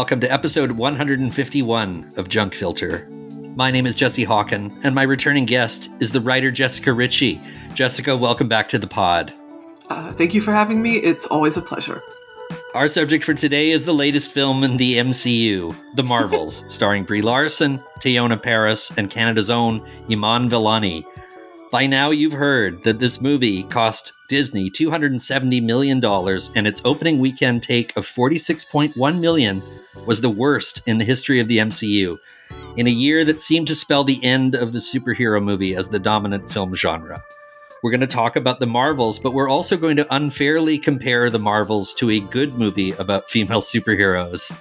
Welcome to episode 151 of Junk Filter. My name is Jesse Hawken, and my returning guest is the writer Jessica Ritchey. Jessica, welcome back to the pod. Uh, thank you for having me. It's always a pleasure. Our subject for today is the latest film in the MCU, The Marvels, starring Brie Larson, Teyonah Paris, and Canada's own Iman Vellani. By now, you've heard that this movie cost Disney $270 million, and its opening weekend take of $46.1 million was the worst in the history of the MCU, in a year that seemed to spell the end of the superhero movie as the dominant film genre. We're going to talk about the Marvels, but we're also going to unfairly compare the Marvels to a good movie about female superheroes.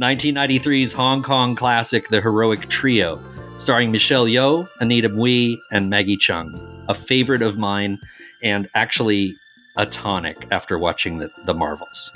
1993's Hong Kong classic, The Heroic Trio, starring Michelle Yeoh, Anita Mui, and Maggie Cheung, a favorite of mine, and actually a tonic after watching the, the Marvels.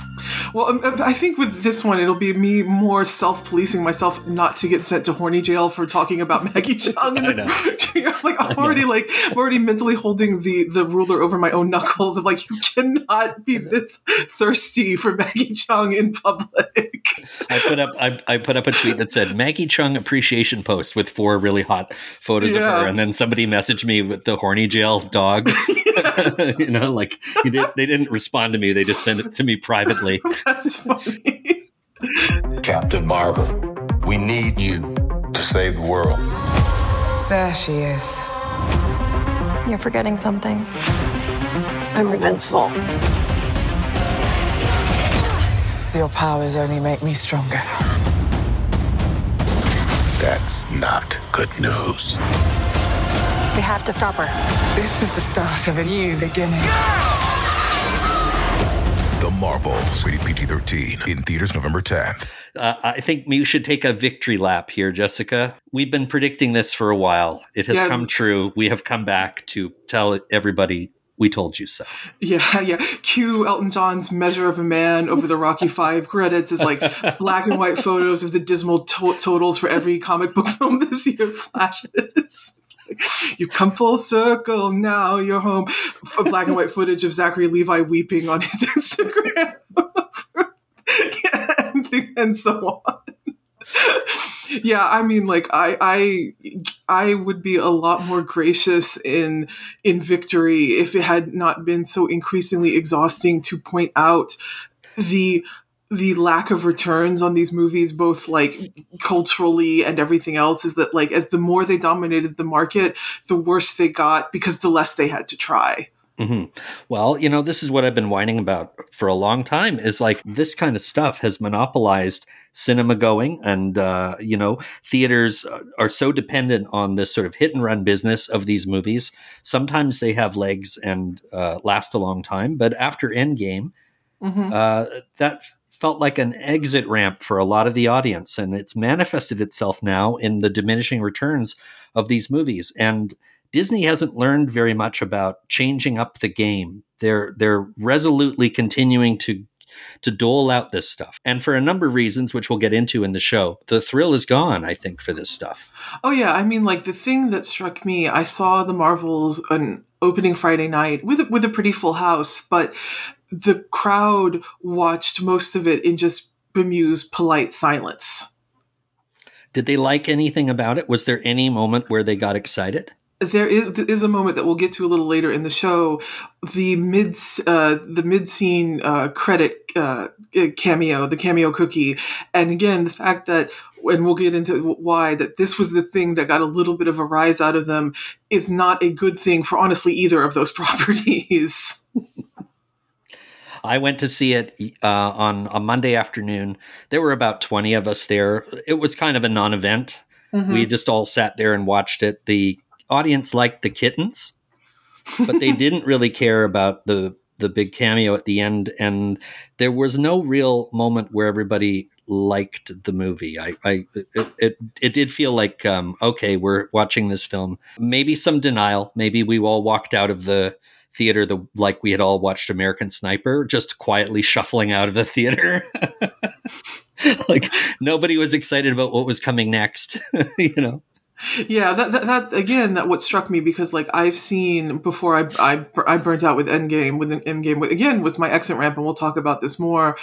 Well, um, um, I think with this one, it'll be me more self policing myself not to get sent to horny jail for talking about Maggie Cheung. And the, like I'm already like I'm already mentally holding the the ruler over my own knuckles of like you cannot be this thirsty for Maggie Cheung in public. I put up I, I put up a tweet that said Maggie Cheung appreciation post with four really hot photos yeah. of her, and then somebody messaged me with the horny jail dog. you know, like did, they didn't respond to me. They just sent it to me privately. That's funny. Captain Marvel, we need you to save the world. There she is. You're forgetting something. I'm revengeful. Your powers only make me stronger. That's not good news. We have to stop her. This is the start of a new beginning. The Marvels, rated PG 13, in theaters November 10th. Uh, I think we should take a victory lap here, Jessica. We've been predicting this for a while. It has yeah. come true. We have come back to tell everybody we told you so. Yeah, yeah. Cue Elton John's Measure of a Man over the Rocky Five credits is like black and white photos of the dismal to- totals for every comic book film this year flashes. You come full circle now you're home. For black and white footage of zachary levi weeping on his instagram. And, and so on. Yeah i mean like i i i would be a lot more gracious in in victory if it had not been so increasingly exhausting to point out the the lack of returns on these movies both like culturally and everything else is that like as the more they dominated the market the worse they got because the less they had to try mm-hmm. well you know this is what i've been whining about for a long time is like this kind of stuff has monopolized cinema going and uh, you know theaters are so dependent on this sort of hit and run business of these movies sometimes they have legs and uh, last a long time but after endgame mm-hmm. uh, that felt like an exit ramp for a lot of the audience, and it's manifested itself now in the diminishing returns of these movies. And Disney hasn't learned very much about changing up the game. They're they're resolutely continuing to to dole out this stuff. And for a number of reasons, which we'll get into in the show, the thrill is gone, I think, for this stuff. Oh, yeah. I mean, like the thing that struck me, I saw the Marvels on opening Friday night with, with a pretty full house, but the crowd watched most of it in just bemused, polite silence. Did they like anything about it? Was there any moment where they got excited? There is, there is a moment that we'll get to a little later in the show. The mid uh, the mid scene uh, credit uh, cameo, the cameo cookie, and again the fact that and we'll get into why that this was the thing that got a little bit of a rise out of them is not a good thing for honestly either of those properties. I went to see it uh, on a Monday afternoon. There were about 20 of us there. It was kind of a non event. Mm-hmm. We just all sat there and watched it. The audience liked the kittens, but they didn't really care about the the big cameo at the end and there was no real moment where everybody liked the movie i, I it, it, it did feel like um, okay we're watching this film maybe some denial maybe we all walked out of the theater the like we had all watched American Sniper, just quietly shuffling out of the theater. like nobody was excited about what was coming next, you know. Yeah, that, that, that again, that what struck me because like I've seen before I I, I burnt out with Endgame with Endgame again was my exit ramp, and we'll talk about this more.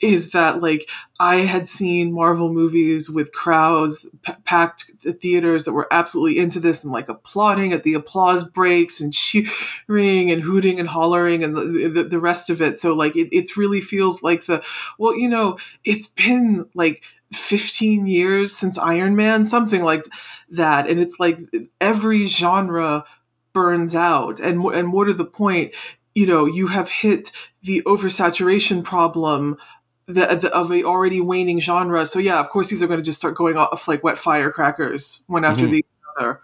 Is that like I had seen Marvel movies with crowds p- packed theaters that were absolutely into this and like applauding at the applause breaks and cheering and hooting and hollering and the, the, the rest of it. So like it, it really feels like the well, you know, it's been like 15 years since Iron Man, something like that. And it's like every genre burns out. And, and more to the point, you know, you have hit the oversaturation problem the, the, of a already waning genre. So yeah, of course, these are going to just start going off like wet firecrackers one after mm-hmm. the other.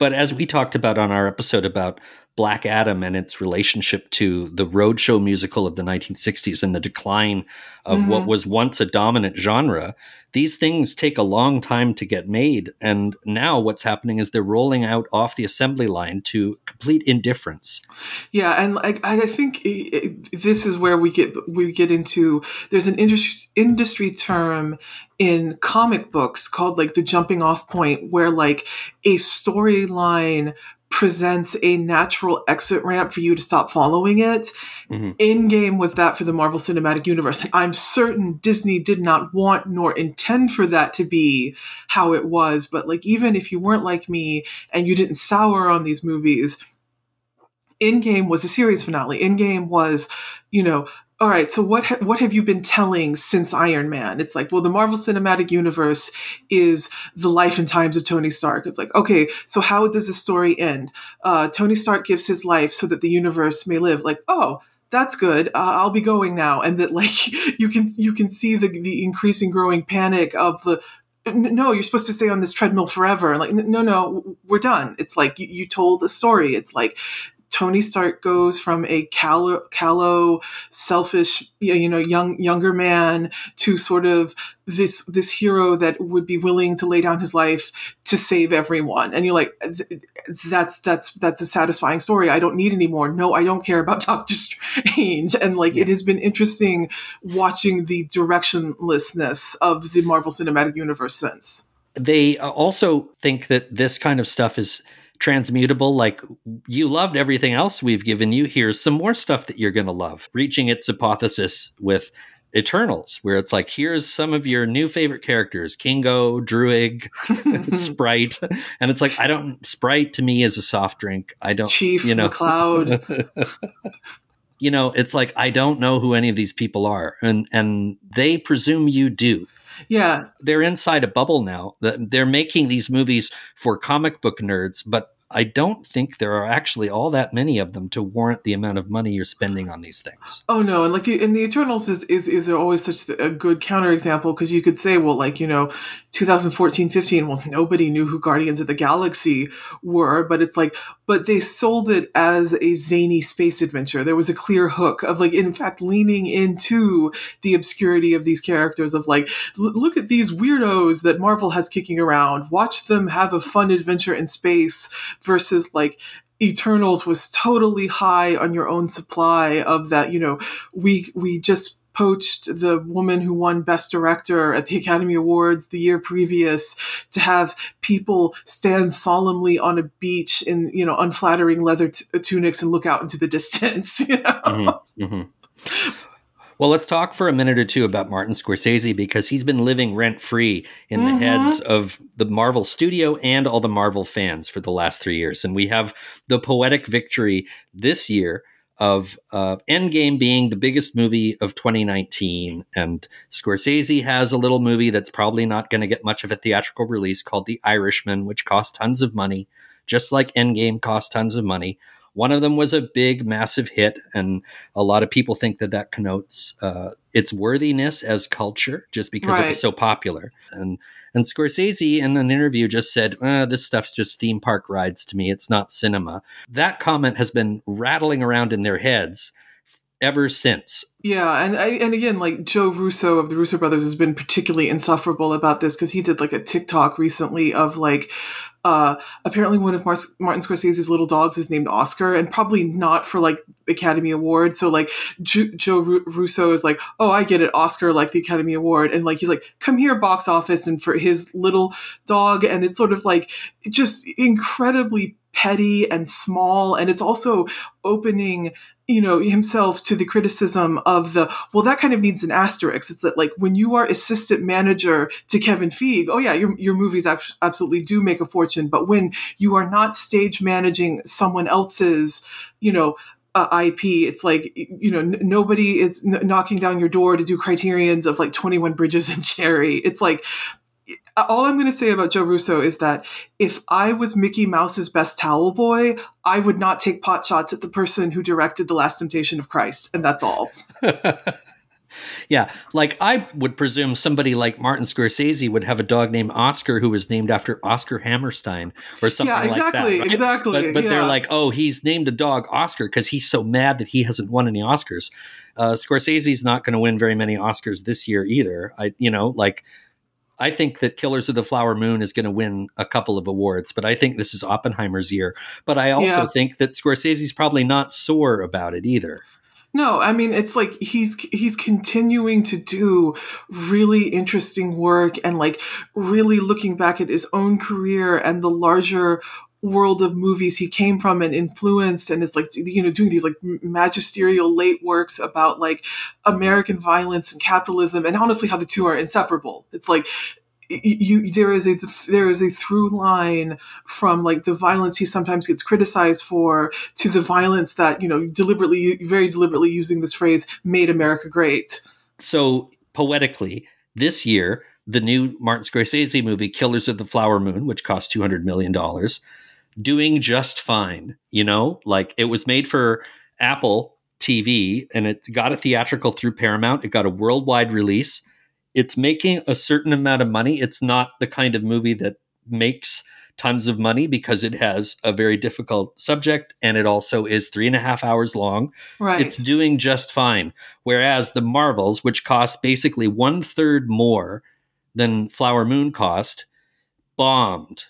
But as we talked about on our episode about Black Adam and its relationship to the roadshow musical of the 1960s and the decline of mm-hmm. what was once a dominant genre, these things take a long time to get made. And now what's happening is they're rolling out off the assembly line to complete indifference. Yeah, and I, I think this is where we get we get into. There's an industry industry term in comic books called like the jumping off point, where like a storyline presents a natural exit ramp for you to stop following it. Mm-hmm. Endgame was that for the Marvel Cinematic Universe. I'm certain Disney did not want nor intend for that to be how it was. But like, even if you weren't like me and you didn't sour on these movies, Endgame was a series finale. Endgame was, you know, all right, so what ha- what have you been telling since Iron Man? It's like, well, the Marvel Cinematic Universe is the life and times of Tony Stark. It's like, okay, so how does the story end? Uh, Tony Stark gives his life so that the universe may live. Like, oh, that's good. Uh, I'll be going now, and that like you can you can see the the increasing growing panic of the no, you're supposed to stay on this treadmill forever. Like, no, no, we're done. It's like you, you told a story. It's like Tony Stark goes from a callow, callow, selfish, you know, young younger man to sort of this this hero that would be willing to lay down his life to save everyone. And you're like, that's that's that's a satisfying story. I don't need anymore. No, I don't care about Doctor Strange. And like, yeah. it has been interesting watching the directionlessness of the Marvel Cinematic Universe since. They uh, also think that this kind of stuff is transmutable like you loved everything else we've given you here's some more stuff that you're going to love. Reaching its hypothesis with eternals where it's like here's some of your new favorite characters kingo druig sprite. And it's like i don't sprite to me is a soft drink. I don't chief you know. McCloud. You know it's like i don't know who any of these people are and and they presume you do yeah. They're inside a bubble now. They're making these movies for comic book nerds, but I don't think there are actually all that many of them to warrant the amount of money you're spending on these things. Oh no, and like the and the Eternals is is is always such a good counterexample because you could say, well, like you know, 2014, 15, well, nobody knew who Guardians of the Galaxy were, but it's like, but they sold it as a zany space adventure. There was a clear hook of like, in fact, leaning into the obscurity of these characters of like, look at these weirdos that Marvel has kicking around. Watch them have a fun adventure in space versus like Eternals was totally high on your own supply of that, you know, we we just poached the woman who won best director at the Academy Awards the year previous to have people stand solemnly on a beach in, you know, unflattering leather t- tunics and look out into the distance, you know. Mm-hmm, mm-hmm. Well, let's talk for a minute or two about Martin Scorsese because he's been living rent free in mm-hmm. the heads of the Marvel studio and all the Marvel fans for the last three years. And we have the poetic victory this year of uh, Endgame being the biggest movie of 2019. And Scorsese has a little movie that's probably not going to get much of a theatrical release called The Irishman, which cost tons of money, just like Endgame cost tons of money. One of them was a big, massive hit, and a lot of people think that that connotes uh, its worthiness as culture, just because right. it was so popular. And and Scorsese, in an interview, just said, uh, "This stuff's just theme park rides to me. It's not cinema." That comment has been rattling around in their heads ever since. Yeah, and and again, like Joe Russo of the Russo brothers has been particularly insufferable about this because he did like a TikTok recently of like, uh, apparently one of Mar- Martin Scorsese's little dogs is named Oscar, and probably not for like Academy Award. So like Joe Russo is like, oh, I get it, Oscar like the Academy Award, and like he's like, come here, box office, and for his little dog, and it's sort of like just incredibly petty and small and it's also opening you know himself to the criticism of the well that kind of needs an asterisk it's that like when you are assistant manager to kevin feige oh yeah your, your movies ab- absolutely do make a fortune but when you are not stage managing someone else's you know uh, IP. It's like you know n- nobody is n- knocking down your door to do criterions of like Twenty One Bridges and Cherry. It's like all I'm going to say about Joe Russo is that if I was Mickey Mouse's best towel boy, I would not take pot shots at the person who directed The Last Temptation of Christ, and that's all. yeah, like I would presume somebody like Martin Scorsese would have a dog named Oscar who was named after Oscar Hammerstein or something Yeah, exactly, like that. right? exactly, But, but they're like, oh, he's named a dog Oscar because he's so mad that he hasn't won any Oscars. Uh, Scorsese's not going to win very many Oscars this year either. I, you know, like I think that Killers of the Flower Moon is going to win a couple of awards, but I think this is Oppenheimer's year. But I also Yeah. think that Scorsese's probably not sore about it either. No, I mean it's like he's he's continuing to do really interesting work and like really looking back at his own career and the larger world of movies he came from and influenced and is like you know doing these like magisterial late works about like American violence and capitalism and honestly how the two are inseparable. It's like you there is a there is a through line from like the violence he sometimes gets criticized for to the violence that you know deliberately very deliberately using this phrase made america great so poetically, this year, the new Martin Scorsese movie, Killers of the Flower Moon, which cost $200 million, doing just fine. You know, like it was made for Apple TV and it got a theatrical through Paramount. It got a worldwide release. It's making a certain amount of money. It's not the kind of movie that makes tons of money because it has a very difficult subject and it also is three and a half hours long right it's doing just fine. Whereas the Marvels, which cost basically one third more than Flower Moon cost, bombed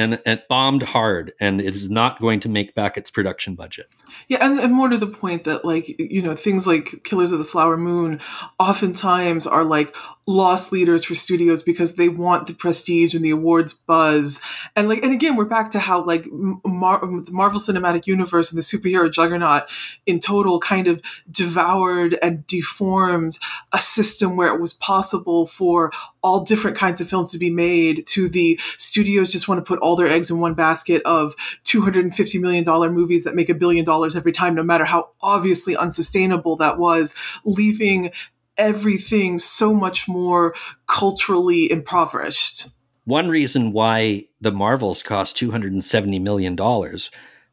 and it bombed hard, and it is not going to make back its production budget. Yeah, and, and more to the point that like you know things like Killers of the Flower Moon oftentimes are like lost leaders for studios because they want the prestige and the awards buzz, and like and again we're back to how like Mar- the Marvel Cinematic Universe and the superhero juggernaut in total kind of devoured and deformed a system where it was possible for all different kinds of films to be made. To the studios just want to put all their eggs in one basket of two hundred and fifty million dollar movies that make a billion dollars every time, no matter how obviously unsustainable that was, leaving everything so much more culturally impoverished. One reason why the Marvels cost $270 million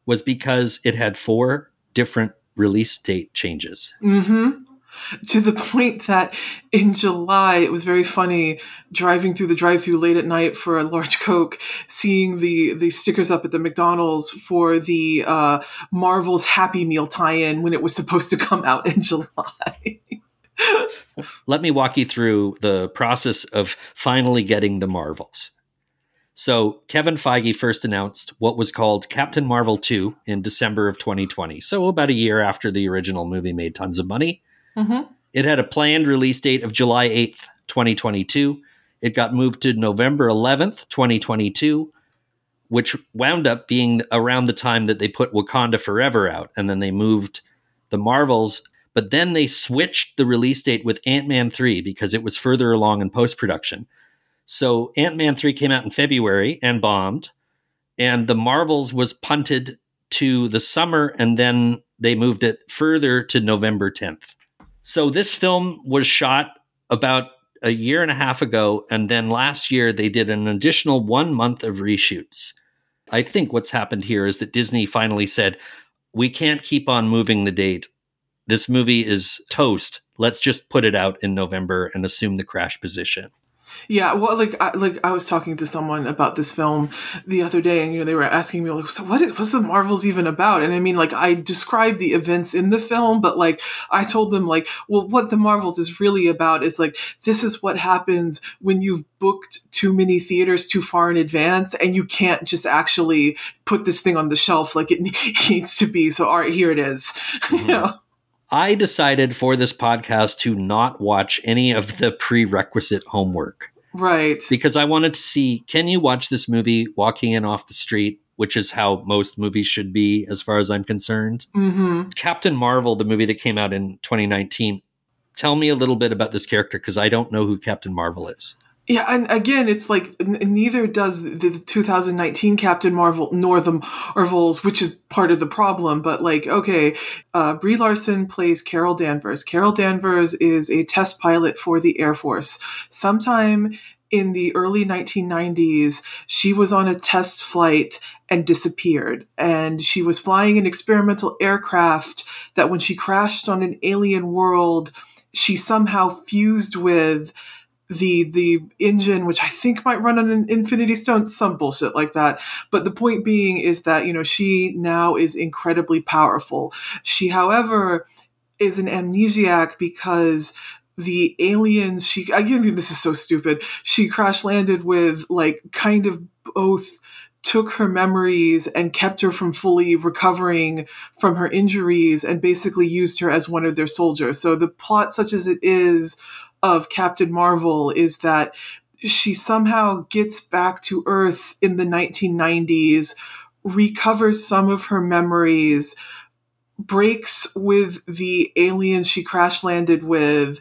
was because it had four different release date changes. Mm-hmm. To the point that in July, it was very funny driving through the drive-through late at night for a large Coke, seeing the the stickers up at the McDonald's for the uh, Marvel's Happy Meal tie-in when it was supposed to come out in July. Let me walk you through the process of finally getting the Marvels. So, Kevin Feige first announced what was called Captain Marvel 2 in December of 2020. So, about a year after the original movie made tons of money. Mm-hmm. It had a planned release date of July 8th, 2022. It got moved to November 11th, 2022, which wound up being around the time that they put Wakanda Forever out. And then they moved the Marvels. But then they switched the release date with Ant Man 3 because it was further along in post production. So Ant Man 3 came out in February and bombed. And the Marvels was punted to the summer. And then they moved it further to November 10th. So this film was shot about a year and a half ago, and then last year they did an additional one month of reshoots. I think what's happened here is that Disney finally said, we can't keep on moving the date. This movie is toast. Let's just put it out in November and assume the crash position. Yeah, well, like, I, like I was talking to someone about this film the other day, and you know, they were asking me like, "So what is what's the Marvels even about?" And I mean, like, I described the events in the film, but like, I told them like, well, what the Marvels is really about is like, this is what happens when you've booked too many theaters too far in advance, and you can't just actually put this thing on the shelf like it needs to be. So, all right, here it is. you mm-hmm. know? I decided for this podcast to not watch any of the prerequisite homework Right. because I wanted to see can you watch this movie walking in off the street which is how most movies should be, as far as I'm concerned. Mm-hmm. Captain Marvel, the movie that came out in 2019. Tell me a little bit about this character because I don't know who Captain Marvel is. Yeah, and again, it's like n- neither does the 2019 Captain Marvel nor the Marvels, which is part of the problem. But like, okay, uh, Brie Larson plays Carol Danvers. Carol Danvers is a test pilot for the Air Force. Sometime in the early 1990s, she was on a test flight and disappeared. And she was flying an experimental aircraft that, when she crashed on an alien world, she somehow fused with the the engine which i think might run on an infinity stone some bullshit like that. But the point being is that you know she now is incredibly powerful. She however is an amnesiac because the aliens she again this is so stupid. She crash landed with like kind of both took her memories and kept her from fully recovering from her injuries and basically used her as one of their soldiers. So the plot such as it is of Captain Marvel is that she somehow gets back to Earth in the 1990s, recovers some of her memories, breaks with the aliens she crash landed with,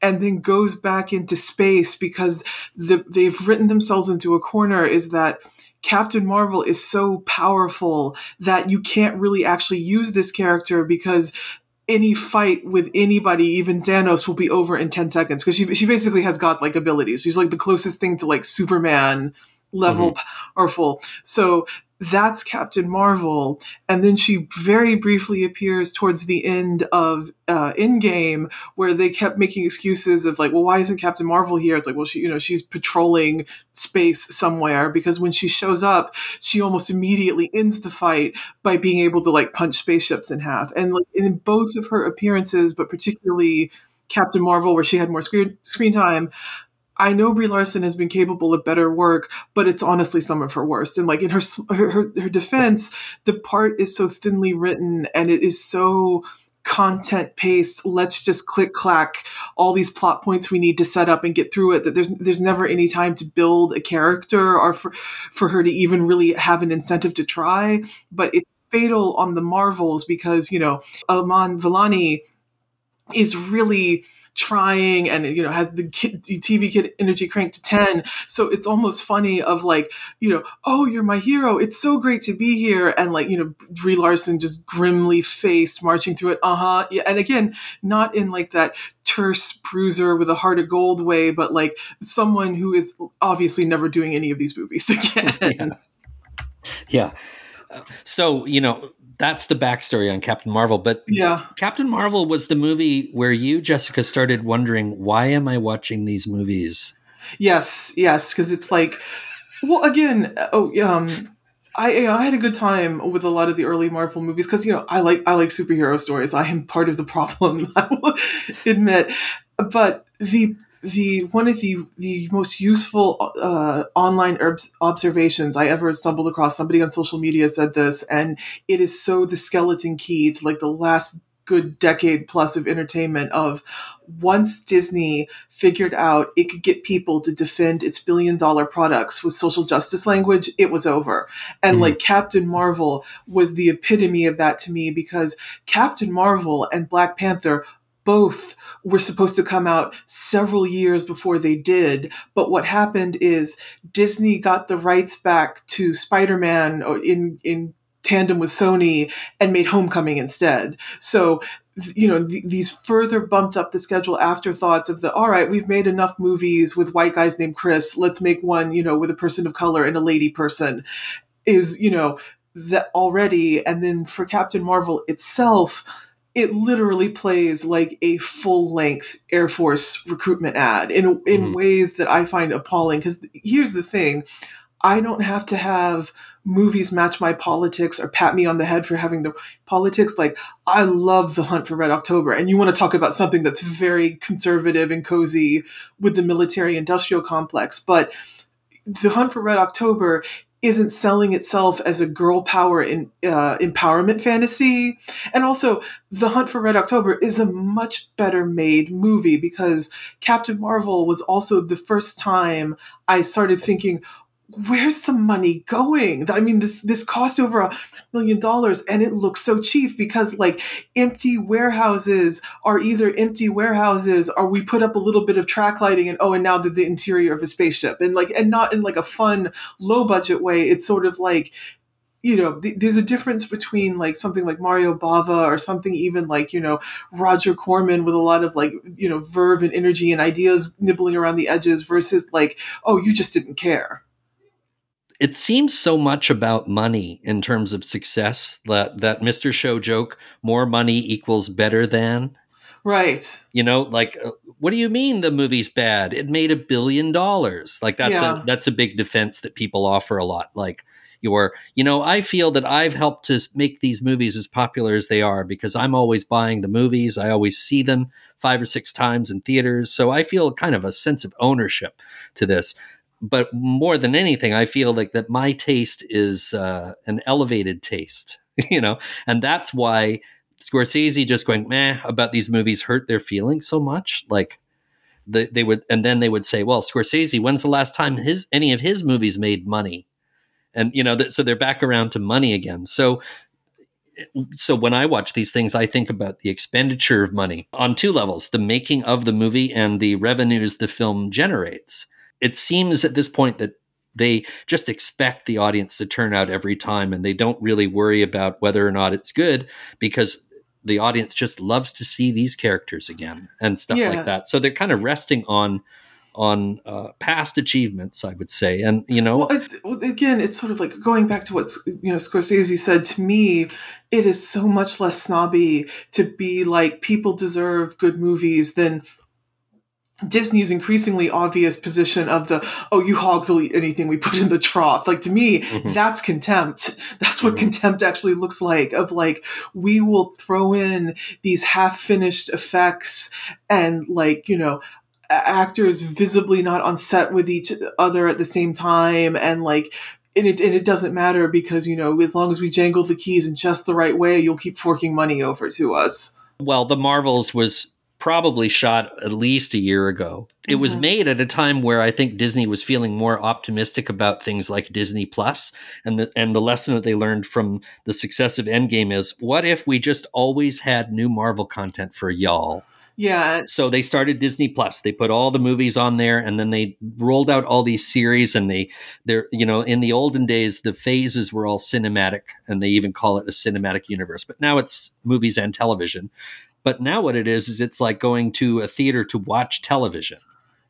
and then goes back into space because the, they've written themselves into a corner is that Captain Marvel is so powerful that you can't really actually use this character because any fight with anybody, even Thanos, will be over in 10 seconds because she, she basically has godlike abilities. She's like the closest thing to like Superman level mm-hmm. powerful. So that's Captain Marvel. And then she very briefly appears towards the end of uh, Endgame, where they kept making excuses of like, well, why isn't Captain Marvel here? It's like, well, she, you know, she's patrolling space somewhere because when she shows up, she almost immediately ends the fight by being able to like punch spaceships in half. And like in both of her appearances, but particularly Captain Marvel, where she had more screen screen time, I know Brie Larson has been capable of better work, but it's honestly some of her worst. And like in her her her defense, the part is so thinly written and it is so content paced. Let's just click clack all these plot points we need to set up and get through it. That there's there's never any time to build a character or for for her to even really have an incentive to try. But it's fatal on the marvels because you know Iman Vellani is really trying and you know has the, kid, the TV kid energy cranked to 10 so it's almost funny of like you know oh you're my hero. It's so great to be here. And like you know Brie Larson just grimly faced marching through it. Uh-huh. Yeah and again not in like that terse bruiser with a heart of gold way but like someone who is obviously never doing any of these movies again. Yeah, yeah. so you know that's the backstory on Captain Marvel. But yeah, Captain Marvel was the movie where you, Jessica, started wondering why am I watching these movies? Yes, yes, because it's like, well, again, oh, um, I I had a good time with a lot of the early Marvel movies because you know I like I like superhero stories. I am part of the problem, I will admit. But the the one of the the most useful uh, online herbs observations I ever stumbled across. Somebody on social media said this, and it is so the skeleton key to like the last good decade plus of entertainment of once Disney figured out it could get people to defend its billion dollar products with social justice language, it was over. And mm-hmm. like Captain Marvel was the epitome of that to me because Captain Marvel and Black Panther both were supposed to come out several years before they did. But what happened is Disney got the rights back to Spider-Man uh, in in tandem with Sony and made Homecoming instead. So you know th- these further bumped up the schedule afterthoughts of the all right we've made enough movies with white guys named chris let's make one you know with a person of color and a lady person is you know that already and then for captain marvel itself it literally plays like a full length Air Force recruitment ad in in mm. ways that I find appalling. Because here's the thing. I don't have to have movies match my politics or pat me on the head for having the politics. Like, I love The Hunt for Red October. And you want to talk about something that's very conservative and cozy with the military industrial complex. But The Hunt for Red October isn't selling itself as a girl power in, uh, empowerment fantasy. And also, The Hunt for Red October is a much better made movie because Captain Marvel was also the first time I started thinking, where's the money going? I mean, this this cost over a million dollars, and it looks so cheap because like empty warehouses are either empty warehouses or we put up a little bit of track lighting and oh, and now they're the interior of a spaceship, and like and not in like a fun low budget way. It's sort of like you know, th- there's a difference between like something like Mario Bava or something even like, you know, Roger Corman with a lot of like, you know, verve and energy and ideas nibbling around the edges versus like, oh, you just didn't care. It seems so much about money in terms of success that that Mr. Show joke, more money equals better than. Right. You know, like uh, what do you mean the movie's bad? It made a billion dollars. Like that's Yeah. a that's a big defense that people offer a lot. Like your, you know, I feel that I've helped to make these movies as popular as they are because I'm always buying the movies. I always see them five or six times in theaters. So I feel kind of a sense of ownership to this. But more than anything, I feel like that my taste is uh, an elevated taste, you know, and that's why Scorsese just going meh about these movies hurt their feelings so much. Like they, they would, and then they would say, "Well, Scorsese, when's the last time his any of his movies made money?" And you know, that, so they're back around to money again. So, so when I watch these things, I think about the expenditure of money on two levels: the making of the movie and the revenues the film generates. It seems at this point that they just expect the audience to turn out every time and they don't really worry about whether or not it's good because the audience just loves to see these characters again and stuff Yeah. like that so they're kind of resting on on uh, past achievements i would say and you know Well, it, well, again, it's sort of like going back to what you know Scorsese said to me. It is so much less snobby to be like people deserve good movies than Disney's increasingly obvious position of the oh you hogs will eat anything we put in the trough. Like to me, Mhm. that's contempt. That's what Mhm. contempt actually looks like. Of like we will throw in these half finished effects and like you know actors visibly not on set with each other at the same time and like and it, and it doesn't matter because you know as long as we jangle the keys in just the right way you'll keep forking money over to us well the marvels was probably shot at least a year ago it was Mhm. made at a time where i think disney was feeling more optimistic about things like disney plus and the and the lesson that they learned from the success of endgame is what if we just always had new marvel content for y'all yeah so they started Disney Plus. They put all the movies on there, and then they rolled out all these series. And they, they're, you know, in the olden days, the phases were all cinematic, and they even call it a cinematic universe. But now it's movies and television. But now what it is is it's like going to a theater to watch television.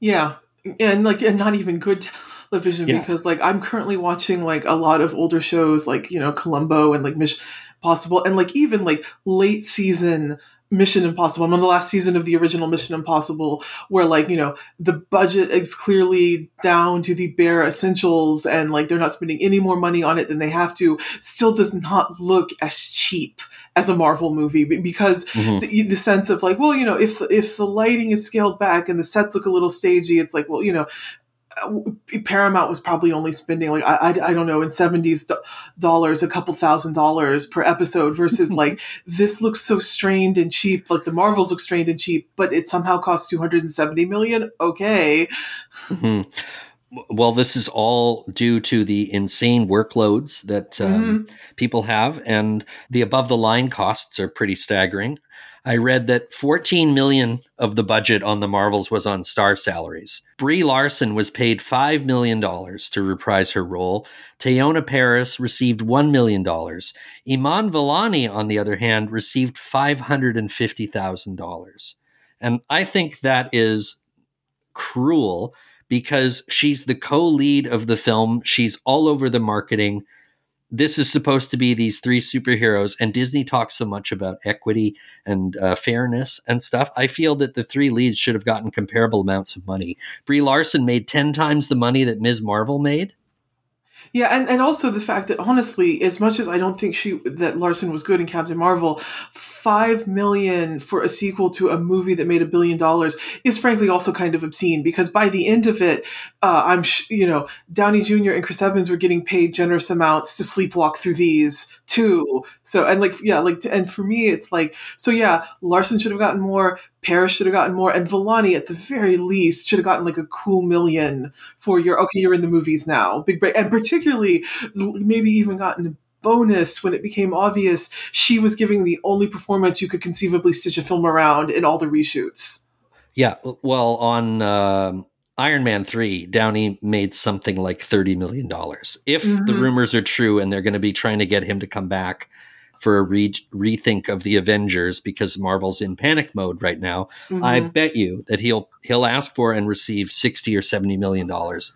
yeah and like and not even good television Yeah. because like i'm currently watching like a lot of older shows like you know columbo and like mission possible and like even like late season mission impossible i'm on the last season of the original mission impossible where like you know the budget is clearly down to the bare essentials and like they're not spending any more money on it than they have to still does not look as cheap as a marvel movie be- because Mhm. the, the sense of like well you know if if the lighting is scaled back and the sets look a little stagey it's like well you know Paramount was probably only spending like I, I, I don't know in seventies do- dollars a couple thousand dollars per episode versus like this looks so strained and cheap like the Marvels look strained and cheap but it somehow costs two hundred and seventy million okay Mhm. Well, this is all due to the insane workloads that um, people have, and the above the line costs are pretty staggering. I read that 14 million of the budget on the Marvels was on star salaries. Brie Larson was paid $5 million to reprise her role. Teyonah Paris received $1 million. Iman Vellani, on the other hand, received $550,000. And I think that is cruel because she's the co-lead of the film. She's all over the marketing. This is supposed to be these three superheroes, and Disney talks so much about equity and uh, fairness and stuff. I feel that the three leads should have gotten comparable amounts of money. Brie Larson made ten times the money that Ms. Marvel made. Yeah, and, and also the fact that honestly, as much as I don't think she that Larson was good in Captain Marvel, five million for a sequel to a movie that made a billion dollars is frankly also kind of obscene because by the end of it, uh, I'm sh- you know Downey Jr. and Chris Evans were getting paid generous amounts to sleepwalk through these too. So and like yeah, like and for me it's like so yeah, Larson should have gotten more. Paris should have gotten more, and Vellani at the very least should have gotten like a cool million for your okay, you're in the movies now, big break, and particularly maybe even gotten a bonus when it became obvious she was giving the only performance you could conceivably stitch a film around in all the reshoots. Yeah, well, on um Iron Man 3, Downey made something like $30 million. If the Mhm. rumors are true and they're going to be trying to get him to come back for a re- rethink of the Avengers because Marvel's in panic mode right now, I Mhm. bet you that he'll he'll ask for and receive 60 or 70 million dollars.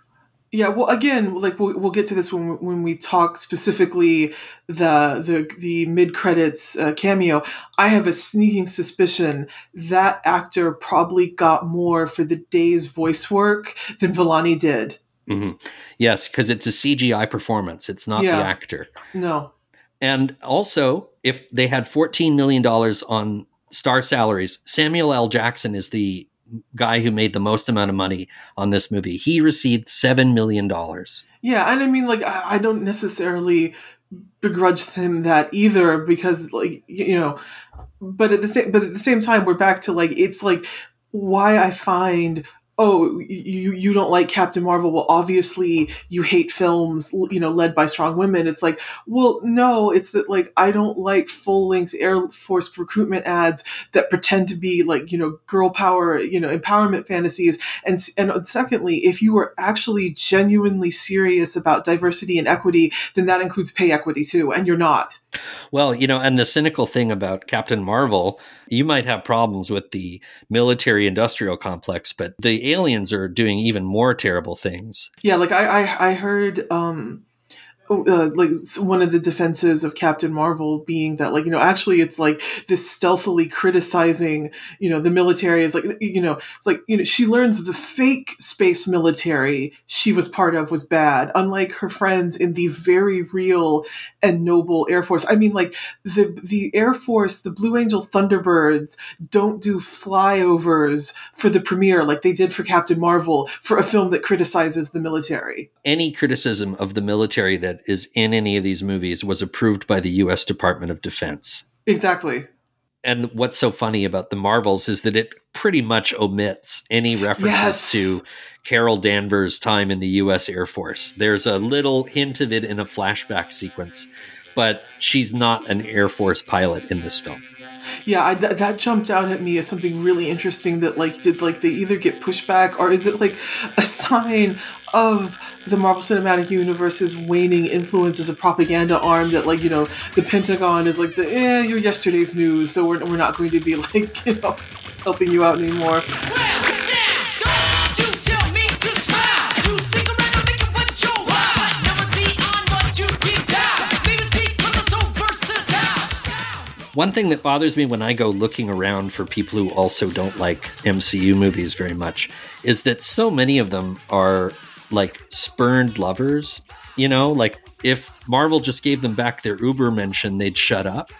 Yeah, well, again, like we'll, we'll get to this when when we talk specifically the the the mid credits uh, cameo. I have a sneaking suspicion that actor probably got more for the day's voice work than Vellani did. Mhm. Yes, because it's a CGI performance. It's not Yeah. the actor. No, And also, if they had $14 million on star salaries, Samuel L. Jackson is the guy who made the most amount of money on this movie. He received $7 million. yeah, and I mean, like I, I don't necessarily begrudge him that either because, like you know, but at the same but at the same time, we're back to like it's like why I find oh you you don't like Captain Marvel well obviously you hate films you know led by strong women. It's like well no it's that like I don't like full length Air Force recruitment ads that pretend to be like you know girl power you know empowerment fantasies. And and uh, secondly if you are actually genuinely serious about diversity and equity then that includes pay equity too and you're not. Well, you know, and the cynical thing about Captain Marvel, you might have problems with the military industrial complex, but the aliens are doing even more terrible things. Yeah, like I I, I heard um uh, like one of the defenses of Captain Marvel being that like you know actually it's like this stealthily criticizing you know the military is like you know it's like you know she learns the fake space military she was part of was bad unlike her friends in the very real and noble air force. I mean like the the air force the blue angel thunderbirds don't do flyovers for the premiere like they did for captain marvel for a film that criticizes the military. Any criticism of the military that is in any of these movies was approved by the US Department of Defense. exactly And what's so funny about the Marvels is that it pretty much omits any references Yes. to Carol Danvers' time in the U.S. Air Force. There's a little hint of it in a flashback sequence, but she's not an Air Force pilot in this film. Yeah, I, th- that jumped out at me as something really interesting. That like, did like they either get pushback or is it like a sign of the Marvel Cinematic Universe's waning influence as a propaganda arm? That like you know the Pentagon is like the eh, you're yesterday's news, so we're we're not going to be like you know helping you out anymore. One thing that bothers me when I go looking around for people who also don't like MCU movies very much is that so many of them are like spurned lovers. You know, like if Marvel just gave them back their Uber mention, they'd shut up.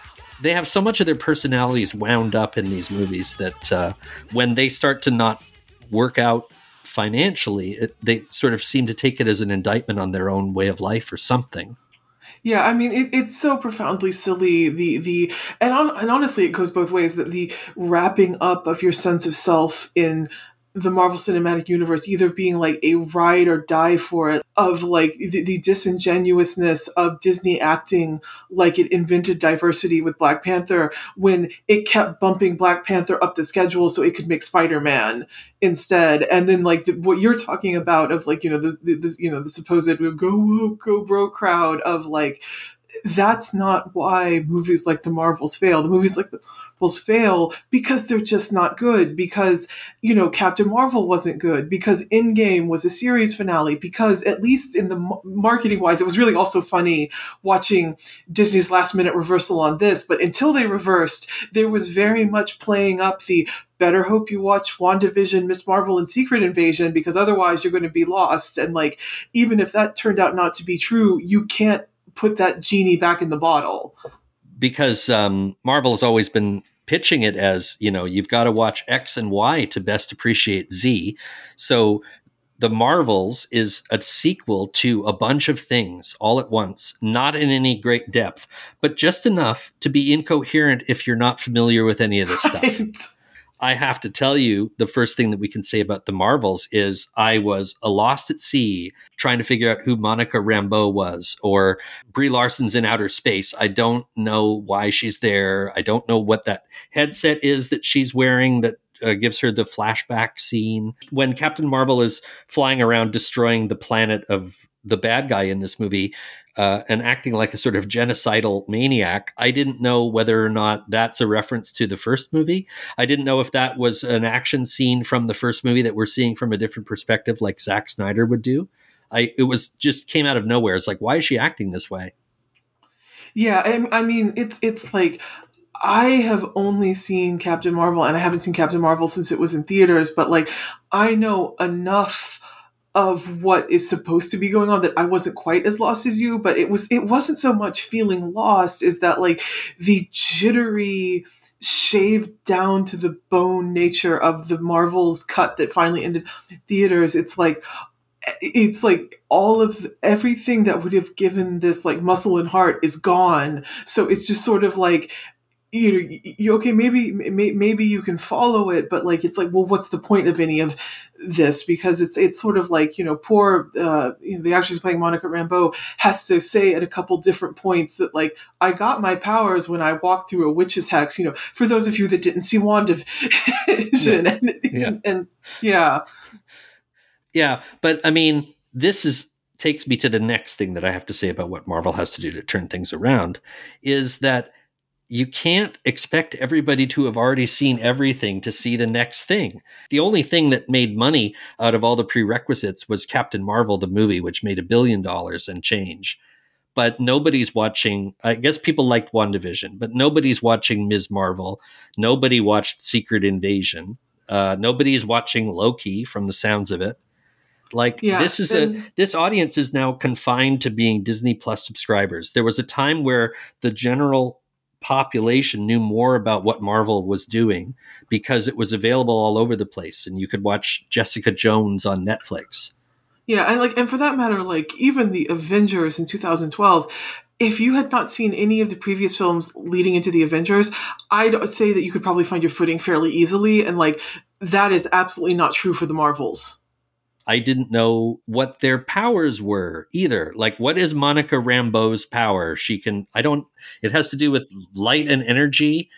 They have so much of their personalities wound up in these movies that uh, when they start to not work out financially, it, they sort of seem to take it as an indictment on their own way of life or something. Yeah, I mean it, it's so profoundly silly. The the and on, and honestly, it goes both ways. That the wrapping up of your sense of self in the Marvel Cinematic Universe, either being like a ride or die for it, of like the, the disingenuousness of Disney acting like it invented diversity with Black Panther when it kept bumping Black Panther up the schedule so it could make Spider Man instead, and then like the, what you're talking about of like you know the, the, the you know the supposed go woke go broke crowd of like that's not why movies like the Marvels fail. The movies like the Marvels fail because they're just not good. Because you know Captain Marvel wasn't good. Because Endgame was a series finale. Because at least in the marketing wise, it was really also funny watching Disney's last minute reversal on this. But until they reversed, there was very much playing up the better hope you watch WandaVision, Ms. Marvel, and Secret Invasion because otherwise you're going to be lost. And like, even if that turned out not to be true, you can't put that genie back in the bottle. because um, Marvel has always been pitching it as you know you've got to watch X and Y to best appreciate Z. So the Marvels is a sequel to a bunch of things all at once, not in any great depth, but just enough to be incoherent if you're not familiar with any of this stuff. I have to tell you, the first thing that we can say about the Marvels is I was a lost at sea trying to figure out who Monica Rambeau was or Brie Larson's in outer space. I don't know why she's there. I don't know what that headset is that she's wearing that uh, gives her the flashback scene. When Captain Marvel is flying around destroying the planet of the bad guy in this movie, uh, and acting like a sort of genocidal maniac. I didn't know whether or not that's a reference to the first movie. I didn't know if that was an action scene from the first movie that we're seeing from a different perspective, like Zack Snyder would do. I it was just came out of nowhere. It's like, why is she acting this way? Yeah, I, I mean, it's it's like I have only seen Captain Marvel, and I haven't seen Captain Marvel since it was in theaters. But like, I know enough of what is supposed to be going on that I wasn't quite as lost as you, but it was it wasn't so much feeling lost is that like the jittery shaved down to the bone nature of the Marvel's cut that finally ended theaters. It's like it's like all of everything that would have given this like muscle and heart is gone. So it's just sort of like you know, you, okay, maybe maybe you can follow it, but like it's like, well, what's the point of any of this? Because it's it's sort of like you know, poor uh, you know, the actress playing Monica Rambeau has to say at a couple different points that like I got my powers when I walked through a witch's hex. You know, for those of you that didn't see WandaVision, yeah. and, yeah. and yeah, yeah, but I mean, this is takes me to the next thing that I have to say about what Marvel has to do to turn things around is that you can't expect everybody to have already seen everything to see the next thing. The only thing that made money out of all the prerequisites was Captain Marvel, the movie, which made a billion dollars and change. But nobody's watching. I guess people liked WandaVision, but nobody's watching Ms. Marvel. Nobody watched Secret Invasion. Uh, nobody's watching Loki from the sounds of it. Like yeah, this is a this audience is now confined to being Disney Plus subscribers. There was a time where the general population knew more about what Marvel was doing because it was available all over the place and you could watch Jessica Jones on Netflix. Yeah, and like and for that matter like even the Avengers in 2012 if you had not seen any of the previous films leading into the Avengers, I'd say that you could probably find your footing fairly easily and like that is absolutely not true for the Marvels. I didn't know what their powers were either. Like, what is Monica Rambeau's power? She can, I don't, it has to do with light and energy.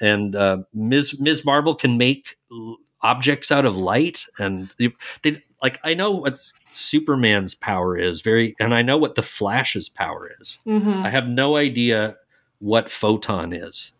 And uh, Ms. Ms. Marvel can make objects out of light. And they, like, I know what Superman's power is very, and I know what the Flash's power is. Mm-hmm. I have no idea what photon is.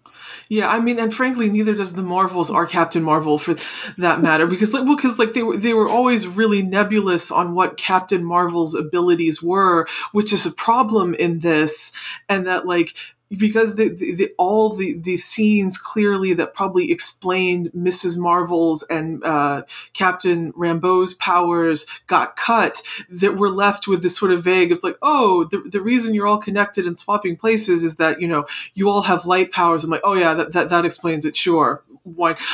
Yeah, I mean, and frankly, neither does the Marvels or Captain Marvel for that matter, because like, well, because like they were they were always really nebulous on what Captain Marvel's abilities were, which is a problem in this, and that like because the, the, the, all the, the scenes clearly that probably explained Mrs. Marvel's and uh, Captain Rambeau's powers got cut, that we're left with this sort of vague. It's like, oh, the, the reason you're all connected and swapping places is that you know you all have light powers. I'm like, oh yeah, that that, that explains it. Sure, why?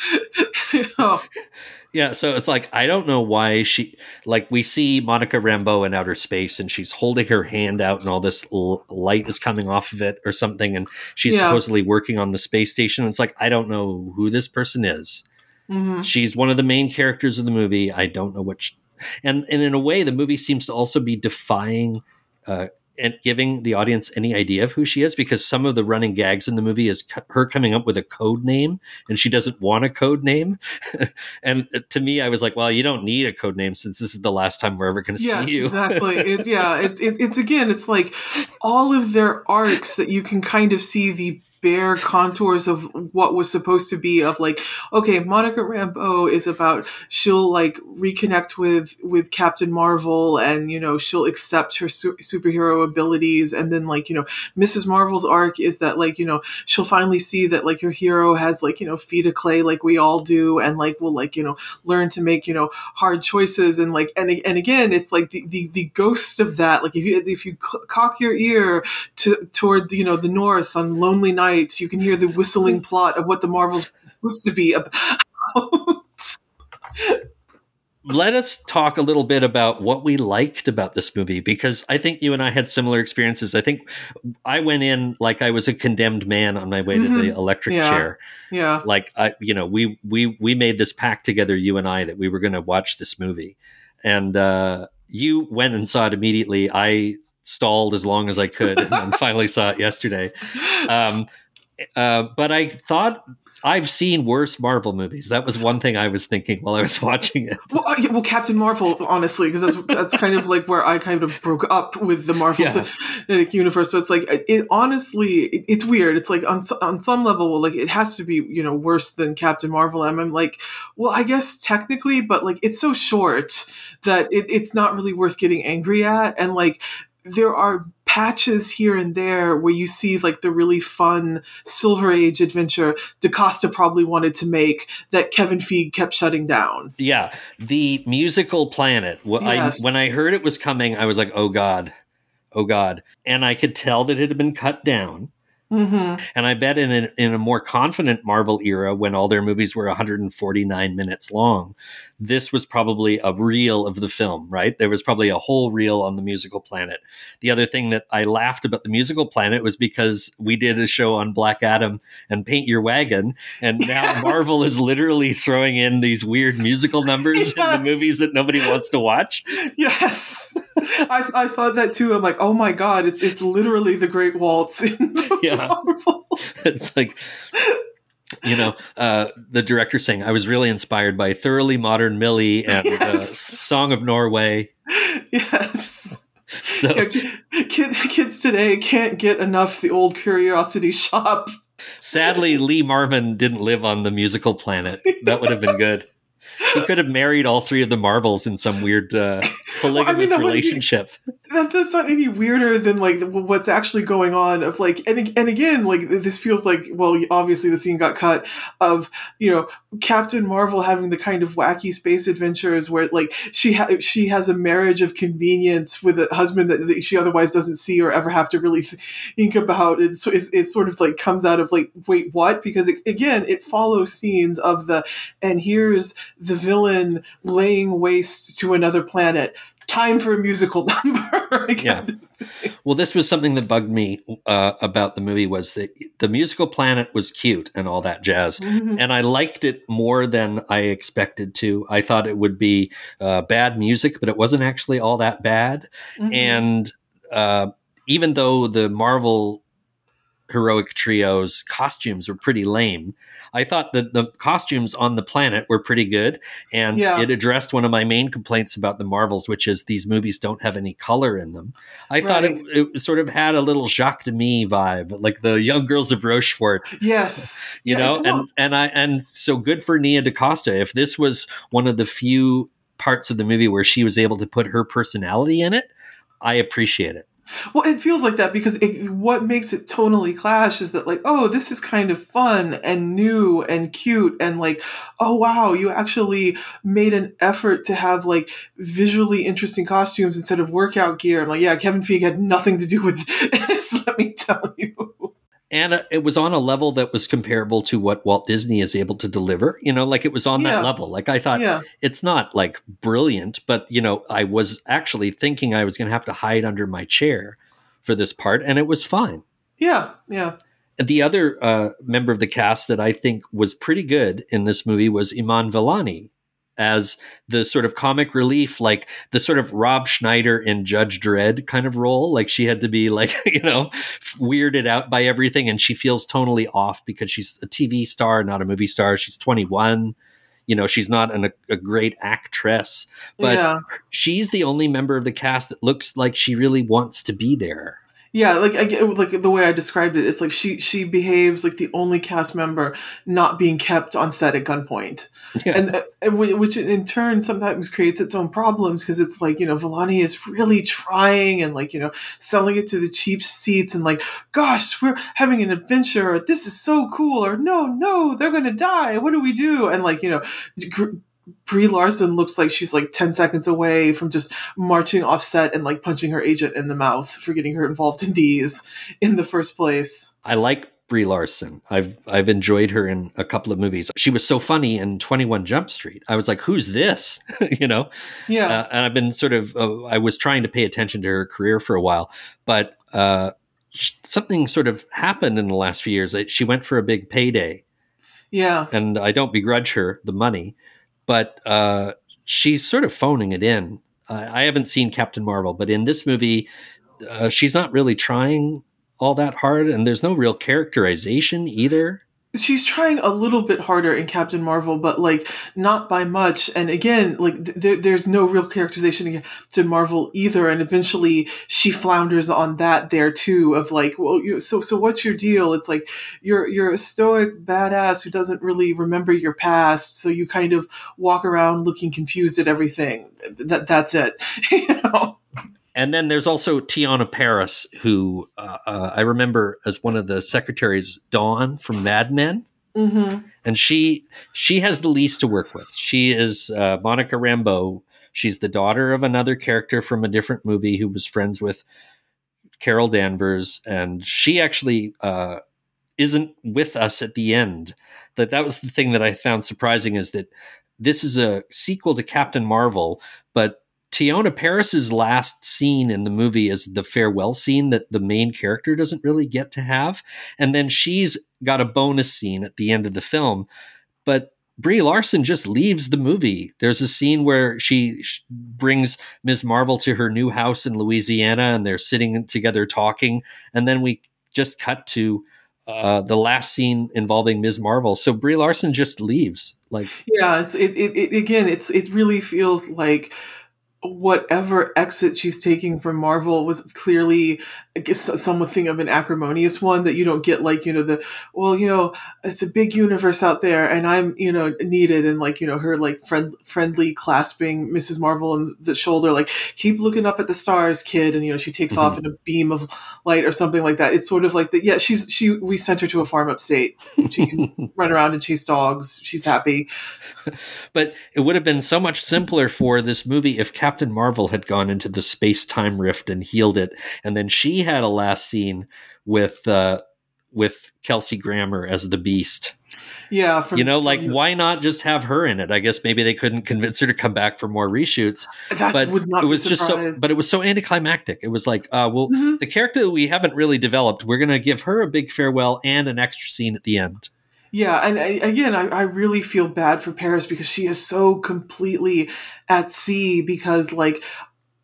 you know. Yeah, so it's like I don't know why she like we see Monica Rambeau in outer space and she's holding her hand out and all this l- light is coming off of it or something and she's yeah. supposedly working on the space station. It's like I don't know who this person is. Mm-hmm. She's one of the main characters of the movie. I don't know which, and and in a way, the movie seems to also be defying uh, giving the audience any idea of who she is because some of the running gags in the movie is her coming up with a code name and she doesn't want a code name. and uh, to me, I was like, well, you don't need a code name since this is the last time we're ever going to yes, see you. exactly. It, yeah. It's, it, it's again, it's like all of their arcs that you can kind of see the bare contours of what was supposed to be of like okay monica rambeau is about she'll like reconnect with with captain marvel and you know she'll accept her su- superhero abilities. And then like you know mrs marvel's arc is that like you know she'll finally see that like her hero has like you know feet of clay like we all do and like will like you know learn to make you know hard choices and like and, and again it's like the, the the ghost of that. Like if you if you cock your ear to toward you know the north on lonely night nights, you can hear the whistling plot of what the Marvels supposed to be about. let us talk a little bit about what we liked about this movie because I think you and I had similar experiences. I think I went in like I was a condemned man on my way to the electric Mm-hmm. Yeah. chair. Yeah. Like I, you know, we we we made this pact together, you and I, that we were going to watch this movie, and uh, you went and saw it immediately. I stalled as long as I could, and then finally saw it yesterday. Um, uh, but I thought I've seen worse Marvel movies. That was one thing I was thinking while I was watching it. Well, uh, yeah, well, Captain Marvel, honestly, because that's that's kind of like where I kind of broke up with the Marvel Yeah. Cinematic Universe. So it's like, it honestly, it, it's weird. It's like on on some level, like it has to be, you know, worse than Captain Marvel. And I'm like, well, I guess technically, but like it's so short that it, it's not really worth getting angry at. And like there are patches here and there where you see like the really fun Silver Age adventure DaCosta probably wanted to make that Kevin Feige kept shutting down. Yeah, the musical planet. Yes. I, when I heard it was coming, I was like, "Oh God, oh God!" And I could tell that it had been cut down. Mm-hmm. And I bet in a, in a more confident Marvel era, when all their movies were 149 minutes long, this was probably a reel of the film, right? There was probably a whole reel on the musical planet. The other thing that I laughed about the musical planet was because we did a show on Black Adam and Paint Your Wagon, and now Yes. Marvel is literally throwing in these weird musical numbers in the movies that nobody wants to watch. Yes, I, I thought that too. I'm like, oh my god, it's it's literally the Great Waltz in the Yeah. Marvels. it's like you know uh, the director saying i was really inspired by thoroughly modern millie and uh, song of norway Yes, so Yeah, kid, kids today can't get enough the old Curiosity Shop. sadly lee marvin didn't live on the musical planet that would have been good he could have married all three of the marvels in some weird uh, polygamous that wouldn't be- relationship That, that's not any weirder than like what's actually going on. Of like, and and again, like this feels like well, obviously the scene got cut of you know Captain Marvel having the kind of wacky space adventures where like she ha- she has a marriage of convenience with a husband that, that she otherwise doesn't see or ever have to really think about. And so it's, it sort of like comes out of like wait what because it, again it follows scenes of the and here's the villain laying waste to another planet. Time for a musical number. Yeah. Well, this was something that bugged me uh, about the movie was that the musical planet was cute and all that jazz, Mhm. and I liked it more than I expected to. I thought it would be uh, bad music, but it wasn't actually all that bad. Mhm. And uh, even though the Marvel heroic trio's costumes were pretty lame, I thought that the costumes on the planet were pretty good. And Yeah. it addressed one of my main complaints about the Marvels, which is these movies don't have any color in them. I thought it, it sort of had a little Jacques Demy vibe, like the Young Girls of Rochefort yes, you Yeah, know and and i and so good for nia dacosta if this was one of the few parts of the movie where she was able to put her personality in it i appreciate it well, it feels like that because it, what makes it tonally clash is that like, oh, this is kind of fun and new and cute and like, oh wow, you actually made an effort to have like visually interesting costumes instead of workout gear. I'm like, yeah, Kevin Feige had nothing to do with this. Let me tell you. And uh, it was on a level that was comparable to what walt disney is able to deliver you know like it was on Yeah. that level like i thought Yeah, it's not like brilliant but you know i was actually thinking i was going to have to hide under my chair for this part and it was fine yeah, yeah. The other uh, member of the cast that I think was pretty good in this movie was Iman Vellani as the sort of comic relief, like the sort of Rob Schneider in Judge Dredd kind of role. Like she had to be like, you know, weirded out by everything. And she feels tonally off because she's a TV star, not a movie star. She's 21. You know, she's not an, a great actress, but yeah. she's the only member of the cast that looks like she really wants to be there. Yeah, like I get like the way I described it is like she she behaves like the only cast member not being kept on set at gunpoint, Yeah. and, uh, and whi- which in turn sometimes creates its own problems because it's like you know Vellani is really trying and like you know selling it to the cheap seats and like gosh we're having an adventure or this is so cool or no no they're gonna die what do we do and like you know. Gr- Brie Larson looks like she's like 10 seconds away from just marching off set and like punching her agent in the mouth for getting her involved in these in the first place. I like Brie Larson. I've I've enjoyed her in a couple of movies. She was so funny in Twenty One Jump Street. I was like, "Who's this?" you know. Yeah. Uh, and I've been sort of uh, I was trying to pay attention to her career for a while, but uh, something sort of happened in the last few years. She went for a big payday, yeah. and I don't begrudge her the money, but uh, she's sort of phoning it in. Uh, I haven't seen Captain Marvel, but in this movie, uh, she's not really trying all that hard, and there's no real characterization either. She's trying a little bit harder in Captain Marvel, but like not by much. And again, like th- there, there's no real characterization in Captain Marvel either. And eventually, she flounders on that there too. Of like, well, you so so what's your deal? It's like you're you're a stoic badass who doesn't really remember your past, so you kind of walk around looking confused at everything. That that's it. you know. And then there's also Teyonah Paris, who uh, uh, I remember as one of the secretaries, Dawn from Mad Men, Mm-hmm. and she she has the least to work with. She is uh, Monica Rambeau. She's the daughter of another character from a different movie who was friends with Carol Danvers, and she actually uh, isn't with us at the end. That that was the thing that I found surprising is that this is a sequel to Captain Marvel, but Teyonah Paris's last scene in the movie is the farewell scene that the main character doesn't really get to have, and then she's got a bonus scene at the end of the film, but Brie Larson just leaves the movie. There's a scene where she brings Ms. Marvel to her new house in Louisiana, and they're sitting together talking, and then we just cut to uh, the last scene involving Ms. Marvel. So Brie Larson just leaves. Like, Yeah, it's it, it, it again. It's it really feels like whatever exit she's taking from Marvel was clearly, I guess, something of an acrimonious one that you don't get. Like you know the well, you know, it's a big universe out there, and I'm you know needed, and like you know her like friend friendly clasping Mrs. Marvel on the shoulder, like keep looking up at the stars, kid, and you know she takes off mm-hmm. in a beam of light or something like that. It's sort of like that. Yeah, she's she we sent her to a farm upstate. She can run around and chase dogs. She's happy. but it would have been so much simpler for this movie if Captain Marvel had gone into the space time rift and healed it, and then she had a last scene with uh, with Kelsey Grammer as the Beast. Yeah, from, you know, like from- why not just have her in it? I guess maybe they couldn't convince her to come back for more reshoots. but it was just so but it was so anticlimactic it was like uh well Mhm. the character that we haven't really developed we're gonna give her a big farewell and an extra scene at the end Yeah, and I, again, I, I really feel bad for Paris because she is so completely at sea because, like,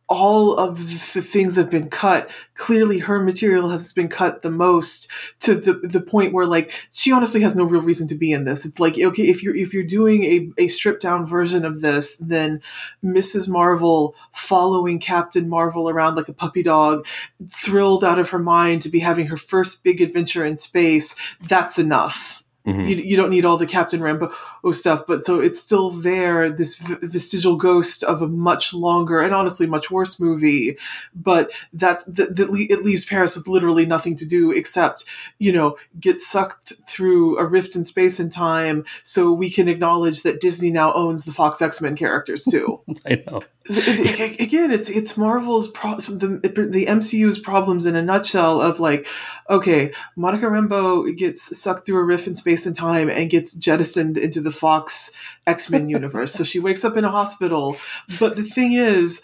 all of the things have been cut. Clearly, her material has been cut the most to the the point where, like, she honestly has no real reason to be in this. It's like, okay, if you're if you're doing a, a stripped down version of this, then Mrs. Marvel following Captain Marvel around like a puppy dog, thrilled out of her mind to be having her first big adventure in space. That's enough Mhm. you, you don't need all the Captain Rambeau stuff, but so it's still there, this v- vestigial ghost of a much longer and honestly much worse movie. But that, that, that le- it leaves Paris with literally nothing to do except, you know, get sucked through a rift in space and time so we can acknowledge that Disney now owns the Fox X Men characters too. i know again, it's it's Marvel's pro- the the MCU's problems in a nutshell. Of like, okay, Monica Rambeau gets sucked through a rift in space and time and gets jettisoned into the Fox X Men universe. so she wakes up in a hospital. But the thing is,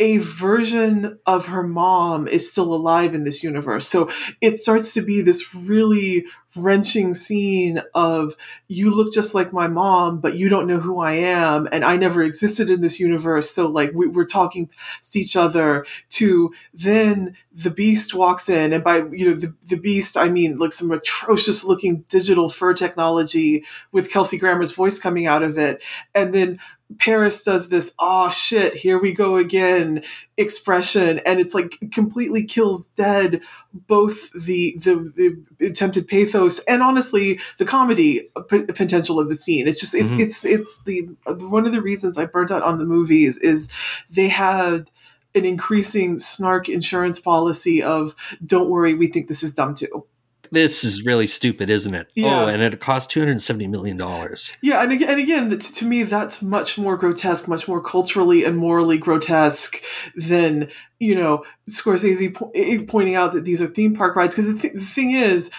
a version of her mom is still alive in this universe. So it starts to be this really wrenching scene of you look just like my mom, but you don't know who I am, and I never existed in this universe. So like we, we're talking to each other. To then the Beast walks in, and by you know the the Beast, I mean like some atrocious looking digital fur technology with Kelsey Grammer's voice coming out of it, and then Paris does this, oh shit, here we go again expression, and it's like completely kills dead both the the, the attempted pathos and honestly the comedy p- potential of the scene. It's just it's Mhm. it's it's the one of the reasons I burnt out on the movies is they had an increasing snark insurance policy of don't worry, we think this is dumb too. This is really stupid isn't it Yeah. oh and it cost 270 million dollars Yeah, and again, and again, to me, that's much more grotesque, much more culturally and morally grotesque than you know Scorsese po- pointing out that these are theme park rides. Because the, th- the thing is,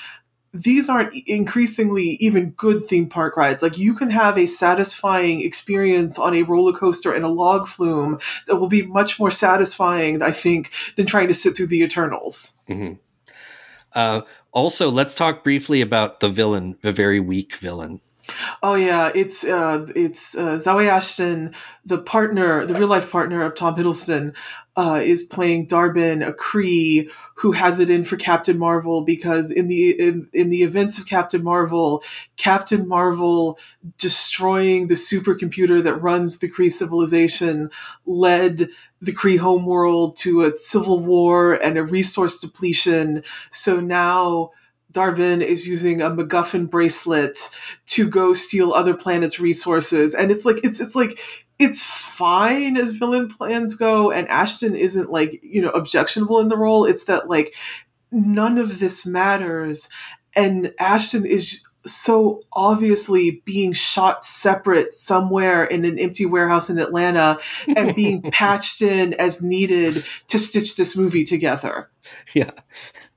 these aren't increasingly even good theme park rides. Like you can have a satisfying experience on a roller coaster and a log flume that will be much more satisfying, I think, than trying to sit through the Eternals. Mm-hmm. Uh, also, let's talk briefly about the villain, the very weak villain. Oh yeah, it's uh, it's uh, Zawe Ashton, the partner, the real life partner of Tom Hiddleston, uh, is playing Dar-Benn, a Kree who has it in for Captain Marvel because in the in, in the events of Captain Marvel, Captain Marvel destroying the supercomputer that runs the Kree civilization led the Kree homeworld to a civil war and a resource depletion. So now Dar-Benn is using a MacGuffin bracelet to go steal other planets' resources, and it's like it's it's like it's fine as villain plans go, and Ashton isn't like you know objectionable in the role. It's that like none of this matters, and Ashton is so obviously being shot separate somewhere in an empty warehouse in Atlanta and being patched in as needed to stitch this movie together. Yeah.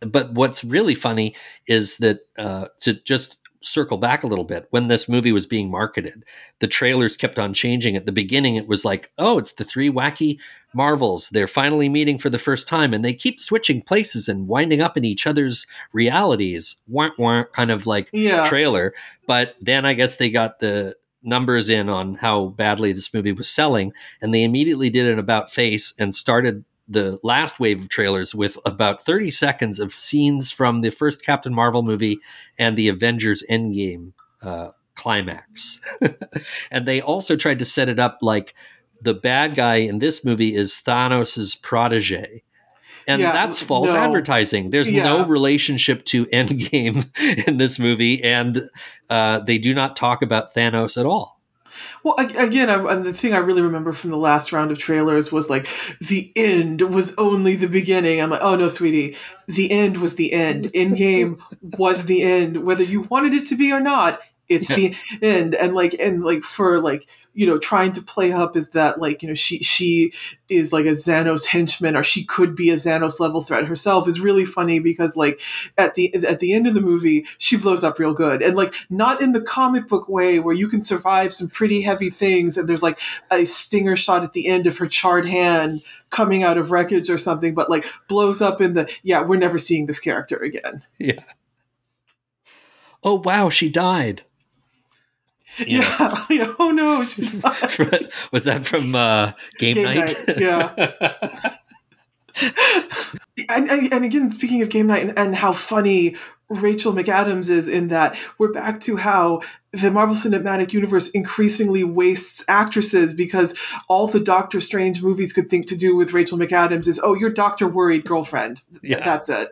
But what's really funny is that uh, to just circle back a little bit, when this movie was being marketed, the trailers kept on changing. At the beginning, it was like, oh, it's the three wacky Marvels. They're finally meeting for the first time, and they keep switching places and winding up in each other's realities. Wah, wah, kind of like Yeah. trailer. But then I guess they got the numbers in on how badly this movie was selling, and they immediately did an about face and started the last wave of trailers with about 30 seconds of scenes from the first Captain Marvel movie and the Avengers Endgame uh, climax. and they also tried to set it up like the bad guy in this movie is Thanos' protege. And Yeah, that's false no. advertising. There's no relationship to Endgame in this movie, and uh, they do not talk about Thanos at all. Well, again, I, and the thing I really remember from the last round of trailers was like the end was only the beginning. I'm like, oh no, sweetie, the end was the end. Endgame was the end, whether you wanted it to be or not. It's the end, and like, and like for like you know trying to play up is that like you know she she is like a Thanos henchman or she could be a Thanos level threat herself is really funny because like at the at the end of the movie she blows up real good and like not in the comic book way where you can survive some pretty heavy things and there's like a stinger shot at the end of her charred hand coming out of wreckage or something but like blows up in the yeah we're never seeing this character again Yeah. Oh wow, she died. Yeah, yeah oh no she died. was that from uh, Game, Game Night? Night, yeah. and, and, and again, speaking of game night and, and how funny Rachel McAdams is in that, we're back to how the Marvel Cinematic Universe increasingly wastes actresses because all the Doctor Strange movies could think to do with Rachel McAdams is, oh, your doctor worried girlfriend. Yeah. That's it.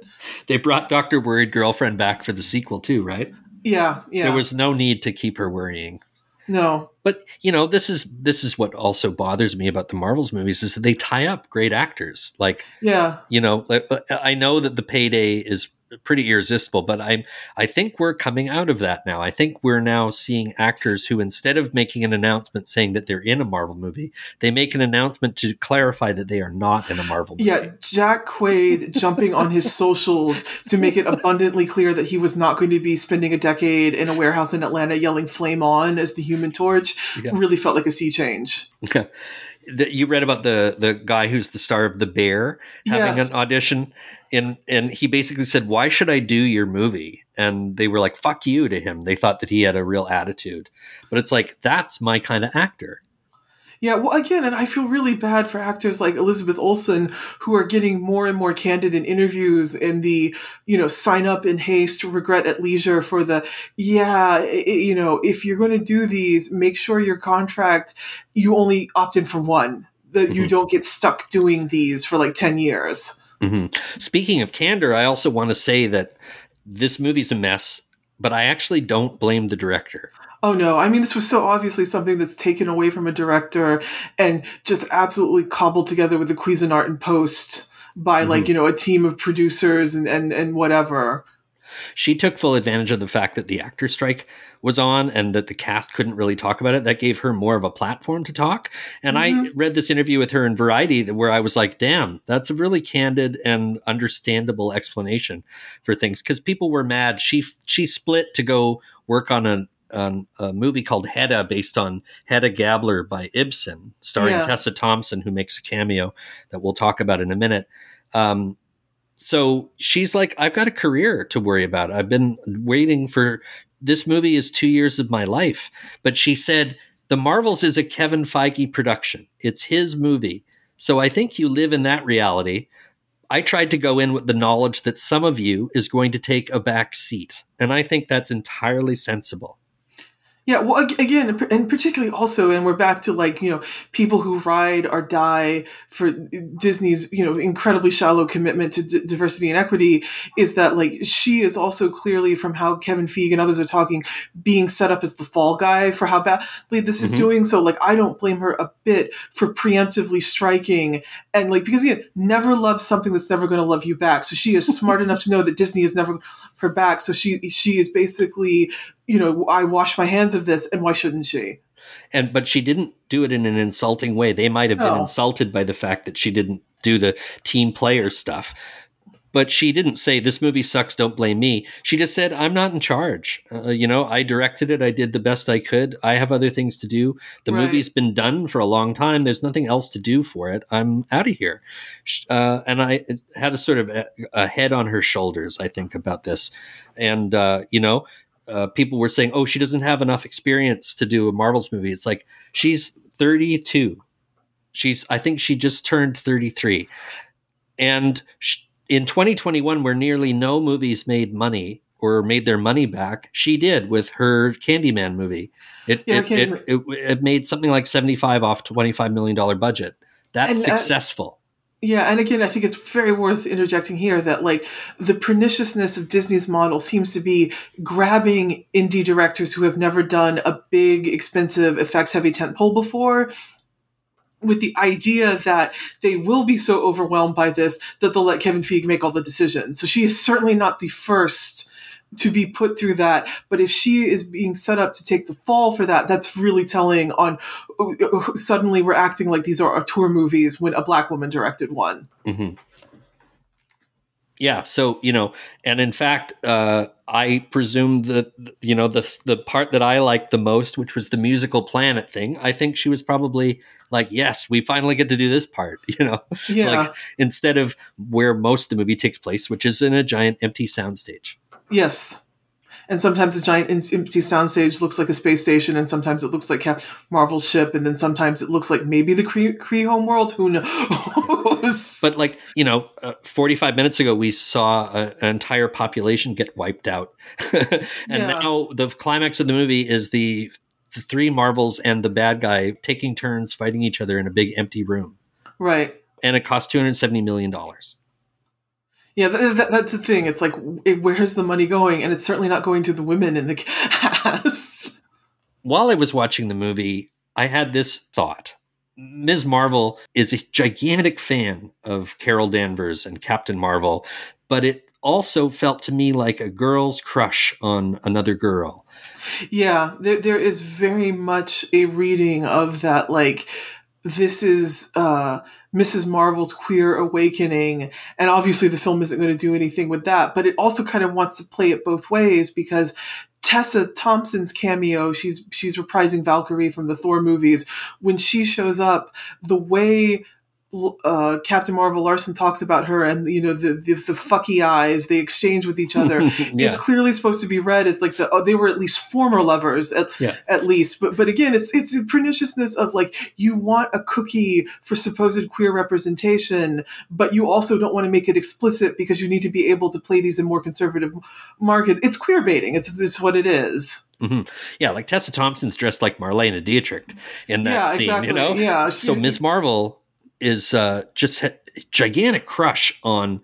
they brought Doctor Worried Girlfriend back for the sequel too, right? Yeah, yeah. There was no need to keep her worrying. no. But you know, this is this is what also bothers me about the Marvels movies is that they tie up great actors. Like Yeah. you know, like, uh, I know that the payday is pretty irresistible, but I'm I think we're coming out of that now. I think we're now seeing actors who instead of making an announcement saying that they're in a Marvel movie, they make an announcement to clarify that they are not in a Marvel movie. Yeah, Jack Quaid jumping on his socials to make it abundantly clear that he was not going to be spending a decade in a warehouse in Atlanta yelling "Flame on" as the Human Torch Yeah. really felt like a sea change. The- you read about the the guy who's the star of The Bear having Yes. an audition and and he basically said why should I do your movie and they were like fuck you to him they thought that he had a real attitude but it's like that's my kind of actor Yeah, well, again, and I feel really bad for actors like Elizabeth Olsen who are getting more and more candid in interviews in the, you know, sign up in haste, regret at leisure for the, yeah, i- i- you know, if you're going to do these, make sure your contract, you only opt in for one, that you Mhm. don't get stuck doing these for like 10 years. Hmm Speaking of candor, I also want to say that this movie's a mess, but I actually don't blame the director. Oh no, I mean, this was so obviously something that's taken away from a director and just absolutely cobbled together with the Cuisinart and post by like, you know, a team of producers and, and, and whatever. She took full advantage of the fact that the actor strike was on and that the cast couldn't really talk about it. That gave her more of a platform to talk. And I read this interview with her in Variety where I was like, damn, that's a really candid and understandable explanation for things because people were mad. She she split to go work on a on a movie called Hedda based on Hedda Gabler by Ibsen, starring Yeah. Tessa Thompson, who makes a cameo that we'll talk about in a minute. Um, so she's like, I've got a career to worry about. I've been waiting for this movie is two years of my life. But she said, The Marvels is a Kevin Feige production. It's his movie. So I think you live in that reality. I tried to go in with the knowledge that some of you is going to take a back seat. And I think that's entirely sensible. Yeah, well, again, and particularly also, and we're back to like, you know, people who ride or die for Disney's, you know, incredibly shallow commitment to d- diversity and equity is that like she is also clearly from how Kevin Feige and others are talking, being set up as the fall guy for how badly this is Mhm. doing. So like, I don't blame her a bit for preemptively striking and like, because again, never love something that's never going to love you back. So she is smart enough to know that Disney is never her back. So she, she is basically, you know, I wash my hands of this, and why shouldn't she? and but she didn't do it in an insulting way they might have been insulted by the fact that she didn't do the team player stuff but she didn't say this movie sucks don't blame me. She just said i'm not in charge. Uh, you know i directed it. I did the best i could. I have other things to do. The Right. movie's been done for a long time. There's nothing else to do for it. I'm out of here uh, and i had a sort of a, a head on her shoulders i think about this. And uh, you know uh, people were saying, "Oh, she doesn't have enough experience to do a Marvels movie." It's like she's 32. She's I think she just turned 33. And sh- in 2021 where nearly no movies made money or made their money back, she did with her Candyman movie. It Yeah, it, it, it, it made something like 75 off 25 million dollar budget. That's And, uh, successful. Yeah, and again, I think it's very worth interjecting here that like the perniciousness of Disney's model seems to be grabbing indie directors who have never done a big, expensive, effects-heavy tentpole before. With the idea that they will be so overwhelmed by this that they'll let Kevin Feige make all the decisions. So she is certainly not the first to be put through that. But if she is being set up to take the fall for that, that's really telling on suddenly we're acting like these are tour movies when a black woman directed one. hmm Yeah. So you know, and in fact, uh, I presume that you know the the part that I liked the most, which was the musical planet thing. I think she was probably like, "Yes, we finally get to do this part." You know, Yeah. like instead of where most of the movie takes place, which is in a giant empty soundstage. Yes. And sometimes a giant em- empty soundstage looks like a space station, and sometimes it looks like Cap Marvel's ship, and then sometimes it looks like maybe the Kree, Kree homeworld. Who knows? But like you know, uh, forty five minutes ago, we saw a, an entire population get wiped out, and Yeah. now the climax of the movie is the the three Marvels and the bad guy taking turns fighting each other in a big empty room, right. and it cost two hundred seventy million dollars. Yeah, th- th- that's the thing. It's like, it, where's the money going? And it's certainly not going to the women in the cast. While I was watching the movie, I had this thought. Ms. Marvel is a gigantic fan of Carol Danvers and Captain Marvel, but it also felt to me like a girl's crush on another girl. Yeah, there, there is very much a reading of that, like, this is uh, Mrs. Marvel's queer awakening. And obviously, the film isn't going to do anything with that, but it also kind of wants to play it both ways because Tessa Thompson's cameo, she's she's reprising Valkyrie from the Thor movies. When she shows up, the way uh, Captain Marvel Larson talks about her and you know the, the the fucky eyes they exchange with each other Yeah. is clearly supposed to be read as like the oh, they were at least former lovers at, Yeah. at least but but again it's it's the perniciousness of like you want a cookie for supposed queer representation but you also don't want to make it explicit because you need to be able to play these in more conservative market it's queer baiting it's, it's what it is Yeah, like Tessa Thompson's dressed like Marlene Dietrich in that Yeah, scene, exactly. you know? Yeah, So Ms. Marvel is uh, just a gigantic crush on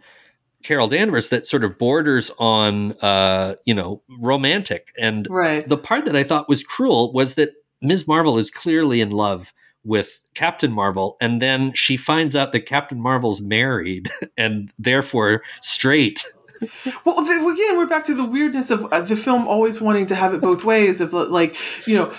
Carol Danvers that sort of borders on, uh, you know, romantic. And right the part that I thought was cruel was that Ms. Marvel is clearly in love with Captain Marvel, and then she finds out that Captain Marvel's married and therefore straight. Well, again, we're back to the weirdness of uh, the film always wanting to have it both ways. Of like, you know,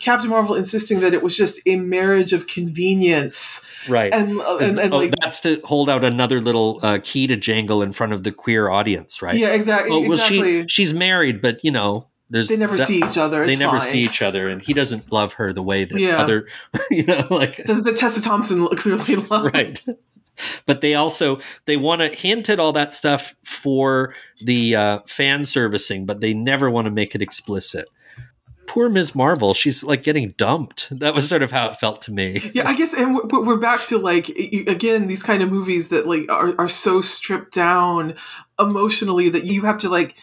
Captain Marvel insisting that it was just a marriage of convenience, right. and uh, and, and oh, like, that's to hold out another little uh, key to jangle in front of the queer audience, right? yeah, exactly, Well, well, exactly. she she's married, but you know, there's they never that- see each other. They never fine. see each other, and he doesn't love her the way that Yeah. other, you know, like The, the Tessa Thompson clearly loves. right. But they also they want to hint at all that stuff for the uh, fan servicing, but they never want to make it explicit. Poor Ms. Marvel, she's like getting dumped. That was sort of how it felt to me. Yeah, I guess, and we're, back to like again these kind of movies that like are are so stripped down emotionally that you have to like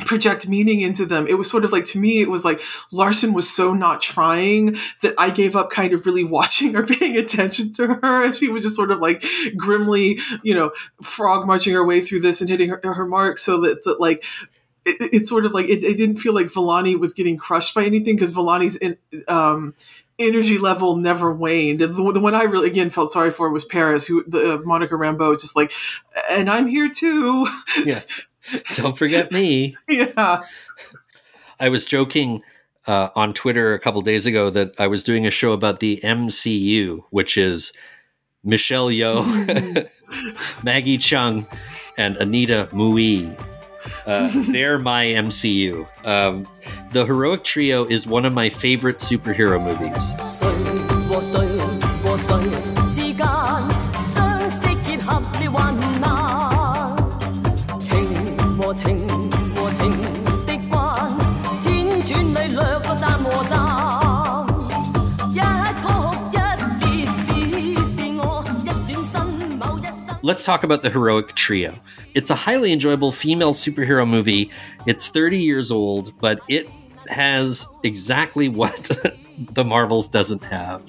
project meaning into them. It was sort of like to me, it was like Larson was so not trying that I gave up kind of really watching or paying attention to her. She was just sort of like grimly, you know, frog marching her way through this and hitting her, her mark so that, that like it, it- it's sort of like it, it didn't feel like Vellani was getting crushed by anything because Vellani's in, um, energy level never waned. The, one- the one I really again felt sorry for was Paris, who the uh, Monica Rambeau, just like, and I'm here too. Yeah. Don't forget me. yeah, I was joking uh, on Twitter a couple days ago that I was doing a show about the MCU, which is Michelle Yeoh, Maggie Cheung, and Anita Mui. Uh, they're my MCU. Um, the Heroic Trio is one of my favorite superhero movies. Let's talk about the Heroic Trio. It's a highly enjoyable female superhero movie. It's 30 years old, but it has exactly what the Marvels doesn't have.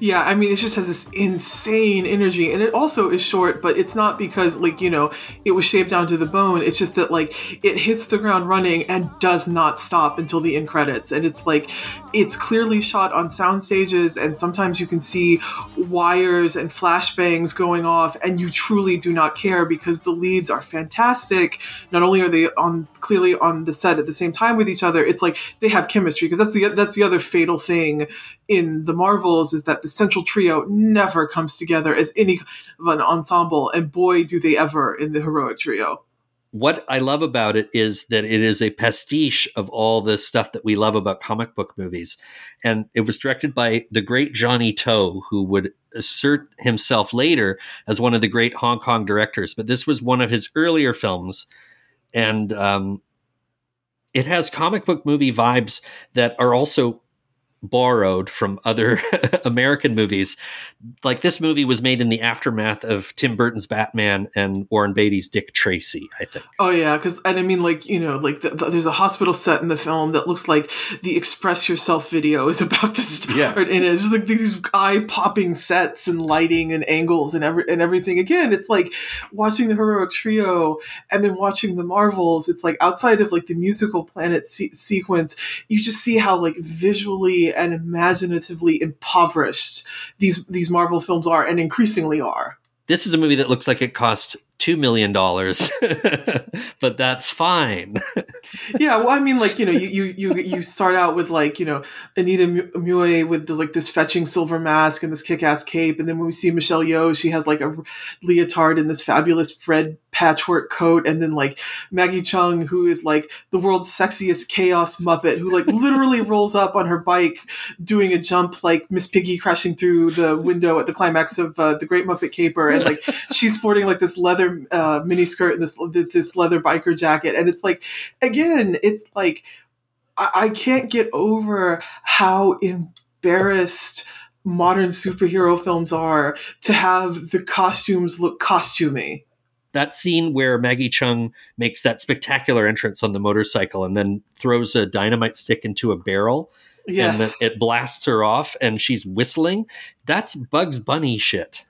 Yeah. I mean, it just has this insane energy, and it also is short. But it's not because like you know it was shaved down to the bone. It's just that like it hits the ground running and does not stop until the end credits. And it's like it's clearly shot on sound stages, and sometimes you can see wires and flashbangs going off, and you truly do not care because the leads are fantastic. Not only are they on clearly on the set at the same time with each other, it's like they have chemistry because that's the that's the other fatal thing in the Marvels is that the central trio never comes together as any of an ensemble, and boy, do they ever in the heroic trio. What I love about it is that it is a pastiche of all the stuff that we love about comic book movies. And it was directed by the great Johnnie To, who would assert himself later as one of the great Hong Kong directors. But this was one of his earlier films. And um, it has comic book movie vibes that are also borrowed from other American movies. Like this movie was made in the aftermath of Tim Burton's Batman and Warren Beatty's Dick Tracy, I think. Oh yeah, because and I mean like you know like the, the- there's a hospital set in the film that looks like the Express Yourself video is about to start, Yes. and it's just like these eye popping sets and lighting and angles and every and everything. Again, it's like watching the heroic trio and then watching the Marvels. It's like outside of like the musical planet se- sequence, you just see how like visually and imaginatively impoverished these these Marvel films are and increasingly are. This is a movie that looks like it cost two million dollars, but that's fine. yeah, well, I mean, like you know, you you you, you start out with like you know Anita Mu- Mui with this, like this fetching silver mask and this kick-ass cape, and then when we see Michelle Yeoh, she has like a leotard and this fabulous red patchwork coat, and then like Maggie Cheung, who is like the world's sexiest chaos muppet, who like literally rolls up on her bike doing a jump like Miss Piggy crashing through the window at the climax of uh, the Great Muppet Caper, and like she's sporting like this leather uh, mini skirt and this this leather biker jacket, and it's like again, it's like I, I can't get over how embarrassed modern superhero films are to have the costumes look costumey. that scene where Maggie Cheung makes that spectacular entrance on the motorcycle and then throws a dynamite stick into a barrel Yes. and it blasts her off and she's whistling. That's Bugs Bunny shit.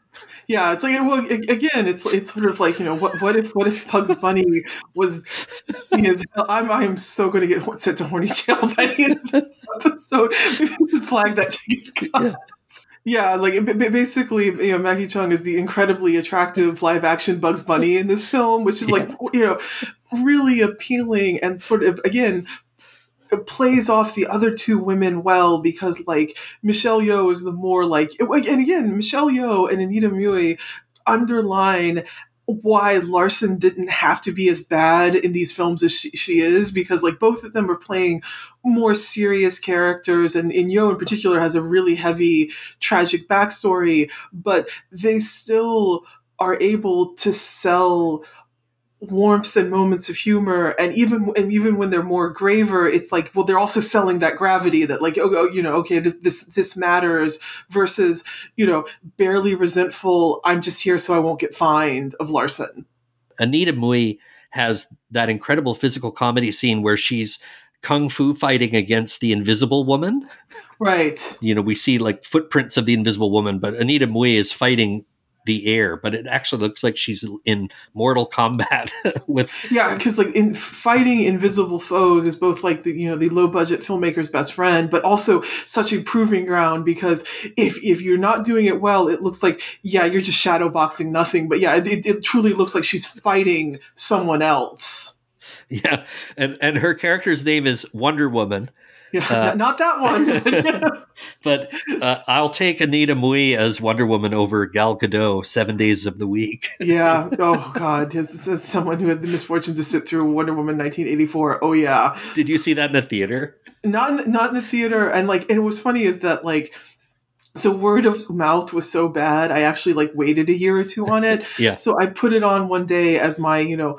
Yeah, it's like well, again, it's it's sort of like you know what what if what if Bugs Bunny was hell? I'm I'm so going to get sent to horny jail by the end of this episode. Maybe we flag that. to you. Yeah, like basically, you know, Maggie Cheung is the incredibly attractive live action Bugs Bunny in this film, which is like, you know, really appealing and sort of, again, plays off the other two women well because, like, Michelle Yeoh is the more like, and again, Michelle Yeoh and Anita Mui underline why Larson didn't have to be as bad in these films as she, she is because like both of them are playing more serious characters and, and Yeoh in particular has a really heavy tragic backstory but they still are able to sell warmth and moments of humor and even and even when they're more graver it's like well they're also selling that gravity that like oh, oh, you know okay this, this this matters versus you know barely resentful i'm just here so i won't get fined of larson Anita Mui has that incredible physical comedy scene where she's kung fu fighting against the invisible woman. right You know, we see like footprints of the invisible woman, but Anita Mui is fighting the air, but it actually looks like she's in mortal combat with yeah because like in fighting invisible foes is both like the you know the low budget filmmaker's best friend but also such a proving ground because if if you're not doing it well it looks like yeah you're just shadow boxing nothing but yeah it, it truly looks like she's fighting someone else yeah, and and her character's name is Wonder Woman. Yeah Uh, not that one. But uh, I'll take Anita Mui as Wonder Woman over Gal Gadot seven days of the week. yeah. Oh god. As, as someone who had the misfortune to sit through wonder woman 1984 oh yeah. Did you see that in the theater? not in the, not in the theater. And like and what's funny is that like the word of mouth was so bad i actually like waited a year or two on it Yeah. so i put it on one day as my you know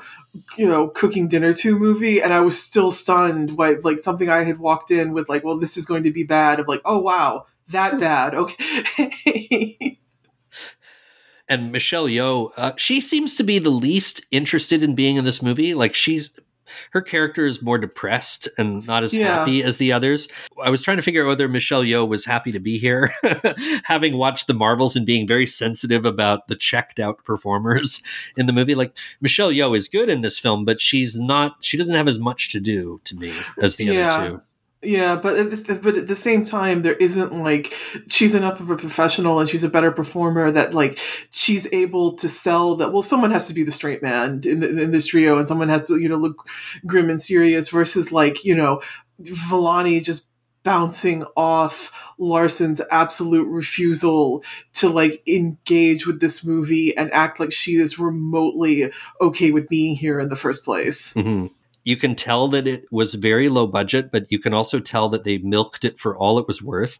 you know cooking dinner to movie and i was still stunned by like something i had walked in with like well this is going to be bad of like oh wow that bad okay and Michelle Yeoh, uh, she seems to be the least interested in being in this movie. Like she's her character is more depressed and not as Yeah. happy as the others. I was trying to figure out whether Michelle Yeoh was happy to be here, having watched the Marvels and being very sensitive about the checked out performers in the movie. Like Michelle Yeoh is good in this film, but she's not. She doesn't have as much to do to me as the Yeah. other two. Yeah, but at but at the same time, there isn't like she's enough of a professional and she's a better performer that like she's able to sell that. Well, someone has to be the straight man in, the, in this trio, and someone has to you know look grim and serious versus like you know Vellani just bouncing off Larson's absolute refusal to like engage with this movie and act like she is remotely okay with being here in the first place. hmm You can tell that it was very low budget, but you can also tell that they milked it for all it was worth.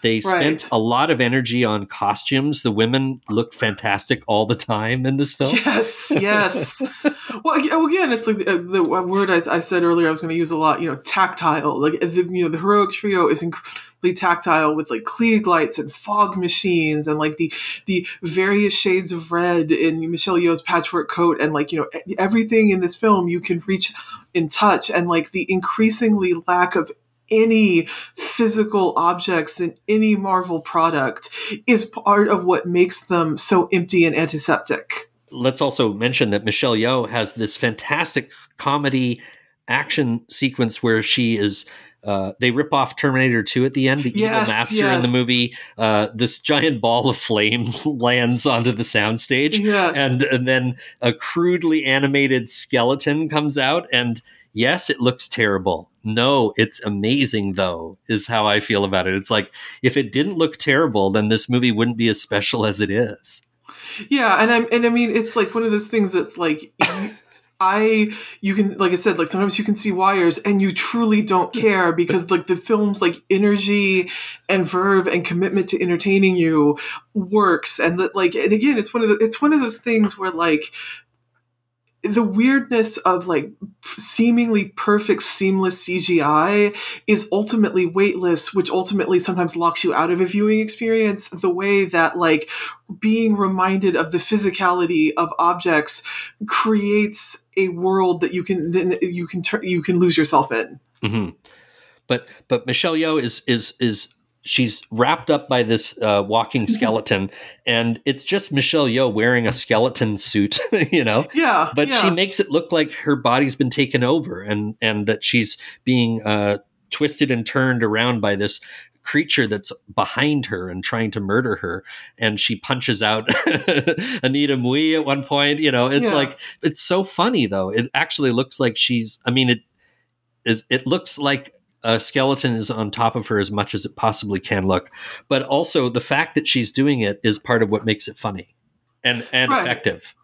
They spent Right. a lot of energy on costumes. The women look fantastic all the time in this film. Yes, yes. well, again, it's like uh, the word I, I said earlier. I was going to use a lot. You know, tactile. Like the, you know, the heroic trio is incredibly tactile with like Klieg lights and fog machines and like the the various shades of red in Michelle Yeoh's patchwork coat and like you know everything in this film you can reach in touch and like the increasingly lack of any physical objects in any Marvel product is part of what makes them so empty and antiseptic. Let's also mention that Michelle Yeoh has this fantastic comedy action sequence where she is. Uh, they rip off Terminator 2 at the end. The Yes, evil master in the movie. Uh, this giant ball of flame lands onto the soundstage. Yes. and and then a crudely animated skeleton comes out and yes it looks terrible. No it's amazing though is how i feel about it. It's like if it didn't look terrible then this movie wouldn't be as special as it is. Yeah, and I'm and I mean it's like one of those things that's like I you can like I said like sometimes you can see wires and you truly don't care because like the film's like energy and verve and commitment to entertaining you works. And that like and again it's one of the it's one of those things where like the weirdness of like seemingly perfect seamless CGI is ultimately weightless which ultimately sometimes locks you out of a viewing experience the way that like being reminded of the physicality of objects creates a world that you can then you can turn you can lose yourself in. Hmm but but michelle yeoh is is is she's wrapped up by this uh, walking skeleton and it's just michelle yeoh wearing a skeleton suit you know yeah but yeah. she makes it look like her body's been taken over and and that she's being uh, twisted and turned around by this creature that's behind her and trying to murder her and she punches out Anita Mui at one point you know it's Yeah. like it's so funny though it actually looks like she's I mean it is it looks like a skeleton is on top of her as much as it possibly can look but also the fact that she's doing it is part of what makes it funny and and Right. effective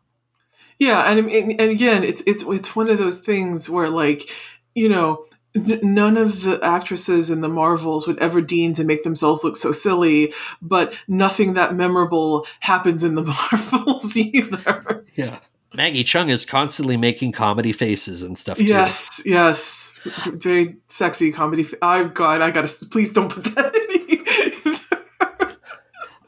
Yeah, and, and and again, it's it's it's one of those things where like you know. None of the actresses in the Marvels would ever deign to make themselves look so silly, but nothing that memorable happens in the Marvels either. yeah Maggie Cheung is constantly making comedy faces and stuff too. Yes, yes, very sexy comedy. f- Oh God, I gotta please don't put that in.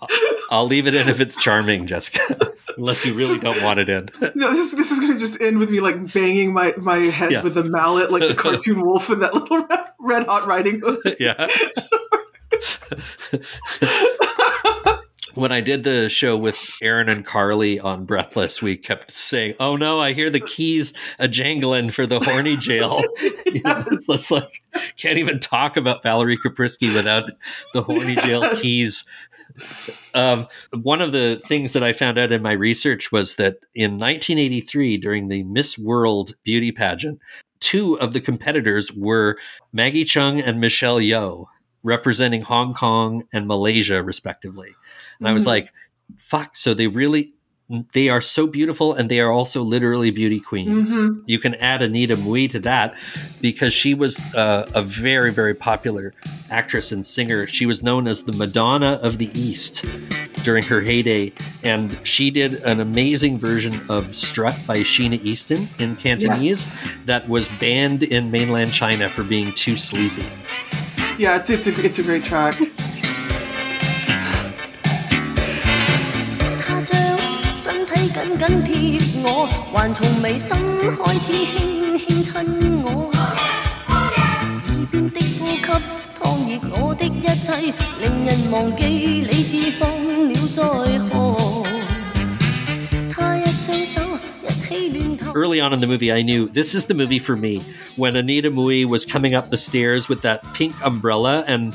I'll leave it in if it's charming, Jessica. Unless you really don't want it in. no, this this is gonna just end with me like banging my my head Yeah. with a mallet like the cartoon wolf in that little Red, red Hot Riding Hood. yeah. When I did the show with Aaron and Carly on Breathless, we kept saying, "Oh no, I hear the keys a jangling for the horny jail." You know, it's, it's like can't even talk about Valerie Kaprisky without the horny jail keys. Um, one of the things that I found out in my research was that in 1983, during the Miss World beauty pageant, two of the competitors were Maggie Cheung and Michelle Yeoh, representing Hong Kong and Malaysia, respectively. And I was Mhm. like, fuck, so they really. They are so beautiful, and they are also literally beauty queens. Mhm. You can add Anita Mui to that because she was uh, a very, very popular actress and singer. She was known as the Madonna of the East during her heyday, and she did an amazing version of Strut by Sheena Easton in Cantonese that was banned in mainland China for being too sleazy. Yeah, it's it's a it's a great track. 紧紧贴我，还从眉心开始轻轻亲我。耳边的呼吸烫热我的一切，令人忘记理智放了在河。他一双手一起乱投。 Early on in the movie, I knew this is the movie for me. When Anita Mui was coming up the stairs with that pink umbrella and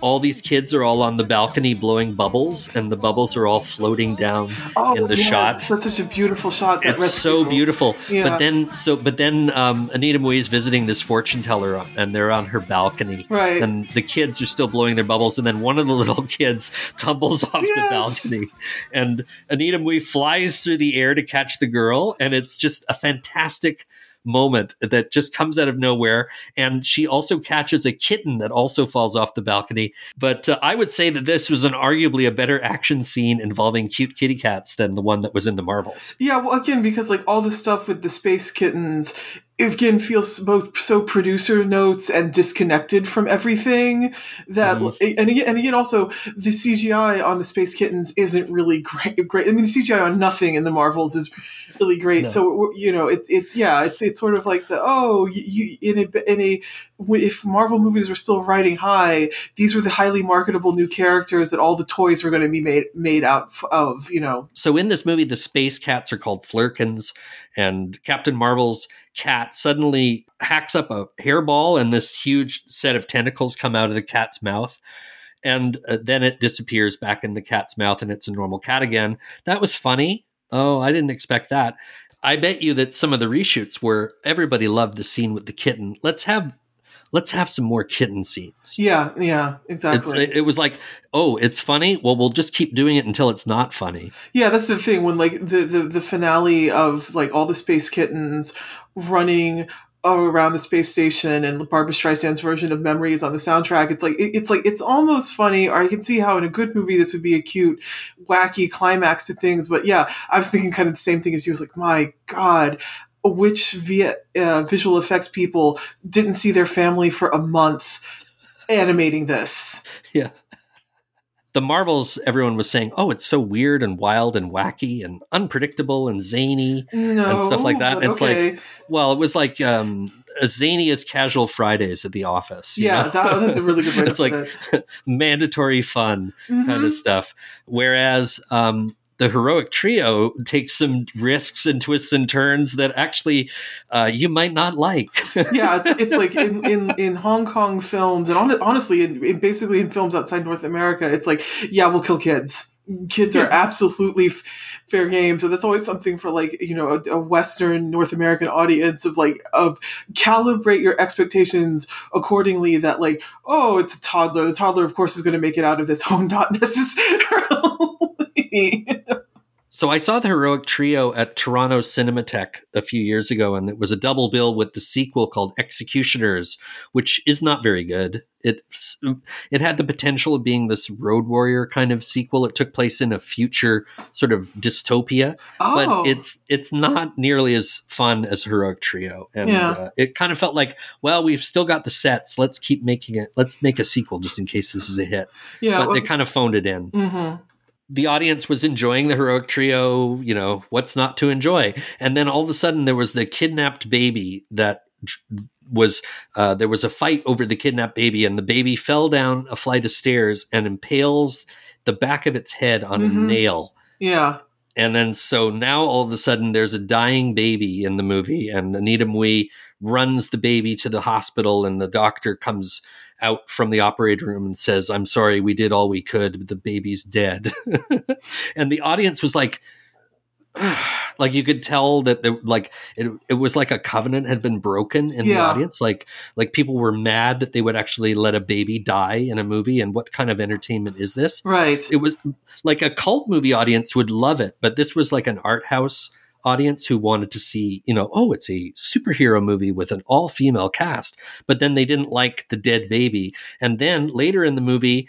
all these kids are all on the balcony blowing bubbles and the bubbles are all floating down in the yeah, shot. That's such a beautiful shot. It's so people. beautiful. Yeah. But then, so but then, um, Anita Mui is visiting this fortune teller, and they're on her balcony, Right. And the kids are still blowing their bubbles, and then one of the little kids tumbles off the balcony, and Anita Mui flies through the air to catch the girl, and it's just a fantastic moment that just comes out of nowhere and she also catches a kitten that also falls off the balcony but uh, i would say that this was an arguably a better action scene involving cute kitty cats than the one that was in the marvels Yeah, well, again, because like all the stuff with the space kittens, it again feels both so producer notes and disconnected from everything. That Mm-hmm. and again, and again, also the CGI on the space kittens isn't really great. Great. I mean, the CGI on nothing in the Marvels is really great. No. So you know, it's it's yeah, it's it's sort of like the oh, you, in a in a if Marvel movies were still riding high, these were the highly marketable new characters that all the toys were going to be made made out of. You know, So in this movie, the space cats are called Flerkens, and Captain Marvel's cat suddenly hacks up a hairball, and this huge set of tentacles come out of the cat's mouth. And uh, then it disappears back in the cat's mouth, and it's a normal cat again. That was funny. Oh, I didn't expect that. I bet you that some of the reshoots were everybody loved the scene with the kitten. Let's have let's have some more kitten scenes. yeah, yeah, exactly. it, it was like, oh, it's funny. Well, we'll just keep doing it until it's not funny. Yeah, that's the thing when like the, the the finale of like all the space kittens running around the space station and Barbra Streisand's version of Memories on the soundtrack. It's like it's like it's almost funny, or I can see how in a good movie this would be a cute, wacky climax to things. But yeah, I was thinking kind of the same thing as you. Was like, my god. Which via uh, visual effects people didn't see their family for a month animating this? Yeah. The Marvels, everyone was saying, oh, it's so weird and wild and wacky and unpredictable and zany No, and stuff like that. It's okay. like, well, it was like um, as zany as casual Fridays at the office. you yeah, that, that's a really good it's like it. mandatory fun kind Mhm. of stuff. Whereas um, the heroic trio takes some risks and twists and turns that actually uh, you might not like. yeah, it's, it's like in, in, in Hong Kong films, and hon- honestly, in, in basically in films outside North America, it's like, yeah, we'll kill kids. Kids are absolutely f- fair game, so that's always something for like you know a, a Western North American audience of like of calibrate your expectations accordingly. That like, oh, it's a toddler. The toddler, of course, is going to make it out of this. Oh, not necessarily. So I saw the heroic trio at Toronto Cinematheque a few years ago, and it was a double bill with the sequel called Executioners, which is not very good. It it had the potential of being this Road Warrior kind of sequel. It took place in a future sort of dystopia, oh. but it's it's not nearly as fun as heroic trio, and Yeah. uh, it kind of felt like, well, we've still got the sets. Let's keep making it. Let's make a sequel just in case this is a hit. yeah. but well- they kind of phoned it in mhm. The audience was enjoying the heroic trio you know what's not to enjoy and then all of a sudden there was the kidnapped baby that was uh, there was a fight over the kidnapped baby and the baby fell down a flight of stairs and impales the back of its head on a Mhm. nail Yeah. and then so now all of a sudden there's a dying baby in the movie, and Anita Mui runs the baby to the hospital, and the doctor comes out from the operating room and says, "I'm sorry, we did all we could, but the baby's dead." and the audience was like. like you could tell that there, like it, it was like a covenant had been broken in the audience like like people were mad that they would actually let a baby die in a movie and what kind of entertainment is this Right. it was like a cult movie audience would love it, but this was like an art house audience who wanted to see, you know, oh, it's a superhero movie with an all female cast, but then they didn't like the dead baby. And then later in the movie,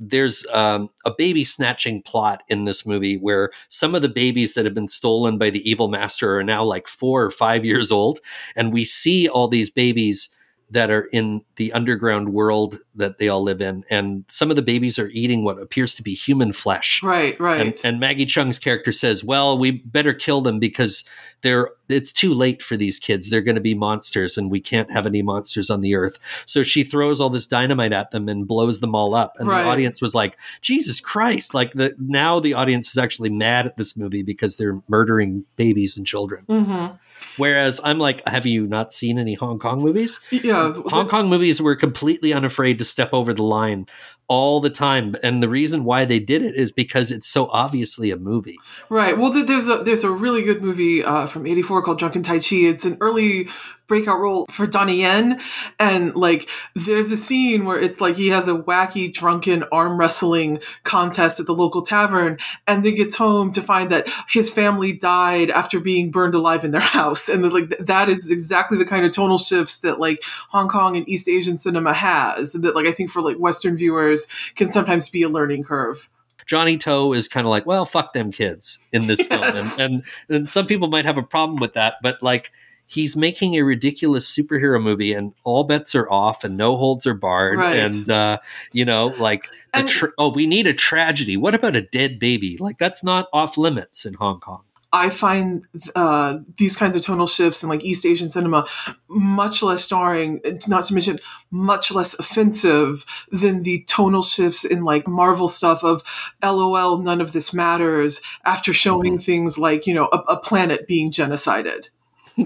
there's um, a baby snatching plot in this movie where some of the babies that have been stolen by the evil master are now like four or five years old. And we see all these babies that are in the underground world that they all live in. And some of the babies are eating what appears to be human flesh. Right. Right. And, and Maggie Cheung's character says, "Well, we better kill them because they're it's too late for these kids. They're going to be monsters, and we can't have any monsters on the earth." So she throws all this dynamite at them and blows them all up. And Right. the audience was like, "Jesus Christ!" Like the now the audience is actually mad at this movie because they're murdering babies and children. mm-hmm. Whereas I'm like, "Have you not seen any Hong Kong movies?" Yeah. Hong Kong movies were completely unafraid to step over the line all the time, and the reason why they did it is because it's so obviously a movie. Right. Well, there's a there's a really good movie uh, from '84 called Drunken Tai Chi. It's an early breakout role for Donnie Yen, and like there's a scene where it's like he has a wacky drunken arm wrestling contest at the local tavern, and then gets home to find that his family died after being burned alive in their house, and like th- that is exactly the kind of tonal shifts that like Hong Kong and East Asian cinema has, and that like I think for like Western viewers can sometimes be a learning curve. Johnnie To is kind of like, well, fuck them kids in this Yes. film, and, and and some people might have a problem with that, but like he's making a ridiculous superhero movie, and all bets are off, and no holds are barred, Right. and uh, you know, like tra- oh, we need a tragedy. What about a dead baby? Like that's not off limits in Hong Kong. I find uh, these kinds of tonal shifts in like East Asian cinema much less jarring, not to mention much less offensive than the tonal shifts in like Marvel stuff of LOL, none of this matters after showing things like, you know, a, a planet being genocided.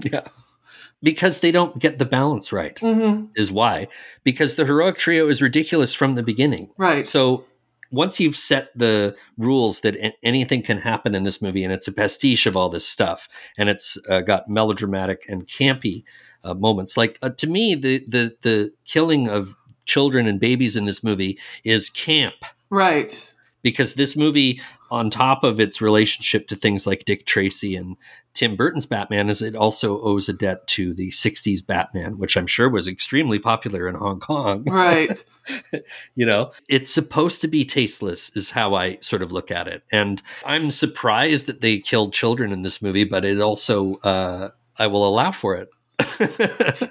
yeah. Because they don't get the balance right, Mm-hmm. is why. Because the heroic trio is ridiculous from the beginning. Right. So once you've set the rules that anything can happen in this movie, and it's a pastiche of all this stuff, and it's uh, got melodramatic and campy uh, moments. Like uh, to me, the the the killing of children and babies in this movie is camp Right. because this movie, on top of its relationship to things like Dick Tracy and Tim Burton's Batman, is it also owes a debt to the '60s Batman, which I'm sure was extremely popular in Hong Kong. Right. you know it's supposed to be tasteless is how i sort of look at it. And i'm surprised that they killed children in this movie but it also uh, i will allow for it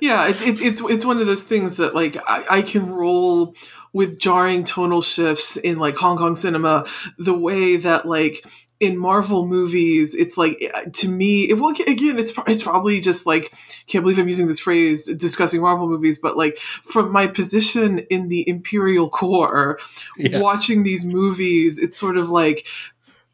yeah, it, it, it's it's one of those things that like I, I can roll with jarring tonal shifts in like Hong Kong cinema the way that like in Marvel movies it's like uh, to me it well again it's it's probably just like can't believe I'm using this phrase discussing Marvel movies but like from my position in the Imperial Core Yeah. watching these movies it's sort of like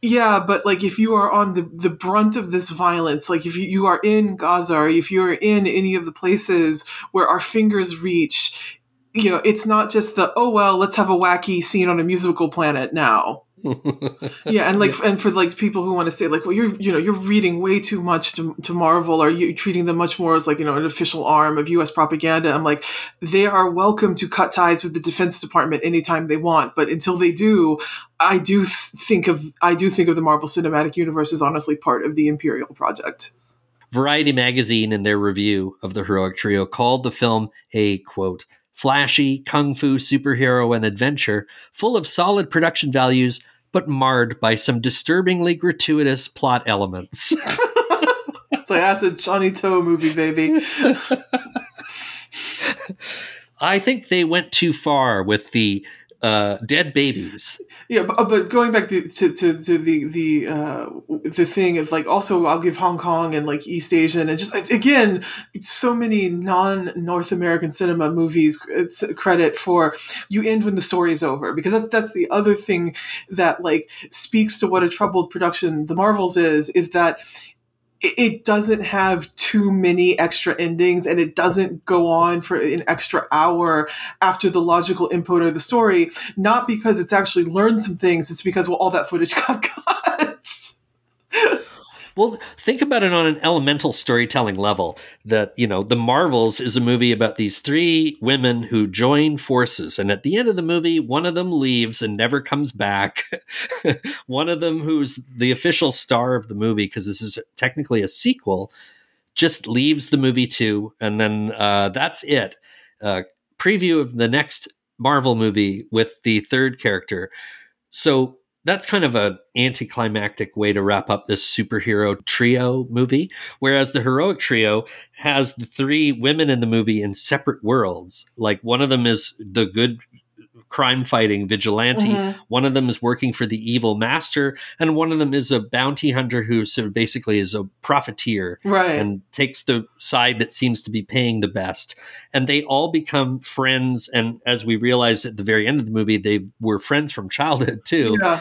Yeah, but like if you are on the, the brunt of this violence, like if you, you are in Gaza or if you are in any of the places where our fingers reach, you know, it's not just the, oh, well, let's have a wacky scene on a musical planet now. Yeah, and like, and for like people who want to say like, well, you're, you know, you're reading way too much to, to Marvel, or you treating them much more as like, you know, an official arm of U.S. propaganda. I'm like, they are welcome to cut ties with the Defense Department anytime they want, but until they do, I do th- think of, I do think of the Marvel Cinematic Universe as honestly part of the Imperial Project. Variety magazine, in their review of the heroic trio, called the film a quote flashy kung fu superhero and adventure, full of solid production values, but marred by some disturbingly gratuitous plot elements. it's like that's a Johnnie To movie, baby. I think they went too far with the uh, dead babies. Yeah, but, but going back to, to, to, the the uh, the thing of like also I'll give Hong Kong and like East Asian and just again so many non North American cinema movies credit for you end when the story is over because that's that's the other thing that like speaks to what a troubled production the Marvels is is that it doesn't have too many extra endings and it doesn't go on for an extra hour after the logical input of the story. Not because it's actually learned some things it's because well all that footage got cut well, think about it on an elemental storytelling level. That, you know, The Marvels is a movie about these three women who join forces. And at the end of the movie, one of them leaves and never comes back. one of them, who's the official star of the movie, because this is technically a sequel, just leaves the movie too. And then uh, that's it. Uh, preview of the next Marvel movie with the third character. So that's kind of an anticlimactic way to wrap up this superhero trio movie. Whereas the heroic trio has the three women in the movie in separate worlds. Like one of them is the good crime fighting vigilante. Mm-hmm. One of them is working for the evil master, and one of them is a bounty hunter who sort of basically is a profiteer right. and takes the side that seems to be paying the best. And they all become friends. And as we realize at the very end of the movie, they were friends from childhood too. Yeah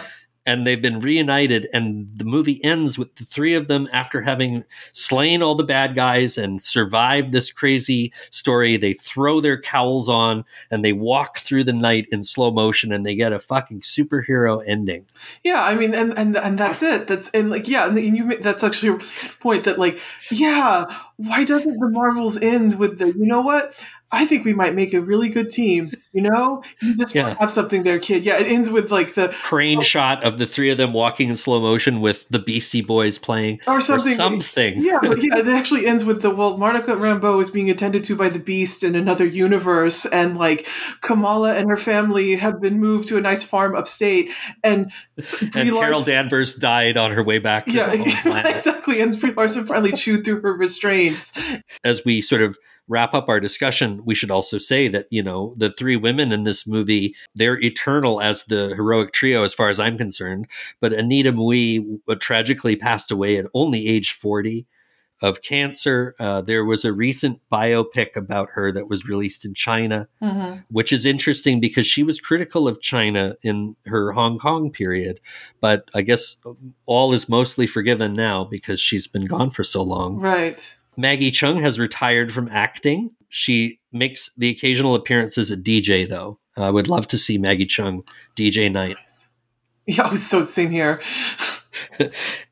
and they've been reunited and the movie ends with the three of them after having slain all the bad guys and survived this crazy story. They throw their cowls on and they walk through the night in slow motion and they get a fucking superhero ending. Yeah i mean and and, and that's it. That's and like yeah and you that's actually a point that like yeah why doesn't the marvels end with the you know what I think we might make a really good team. You know, you just yeah. have something there, kid. Yeah, it ends with like the crane oh, shot of the three of them walking in slow motion with the Beastie Boys playing, or something. Or something. Yeah, but yeah, it actually ends with the well, Monica Rambeau is being attended to by the Beast in another universe, and like Kamala and her family have been moved to a nice farm upstate, and and Carol Danvers died on her way back. yeah, exactly. And Brie Larson finally chewed through her restraints. As we sort of wrap up our discussion, we should also say that, you know, the three women in this movie, they're eternal as the heroic trio, as far as I'm concerned. But Anita Mui tragically passed away at only age 40 of cancer. Uh, there was a recent biopic about her that was released in China, mm-hmm. which is interesting because she was critical of China in her Hong Kong period. But I guess all is mostly forgiven now because she's been gone for so long. Right. Maggie Cheung has retired from acting. She makes the occasional appearances at DJ, though. I would love to see Maggie Cheung DJ night. Yeah, so same here.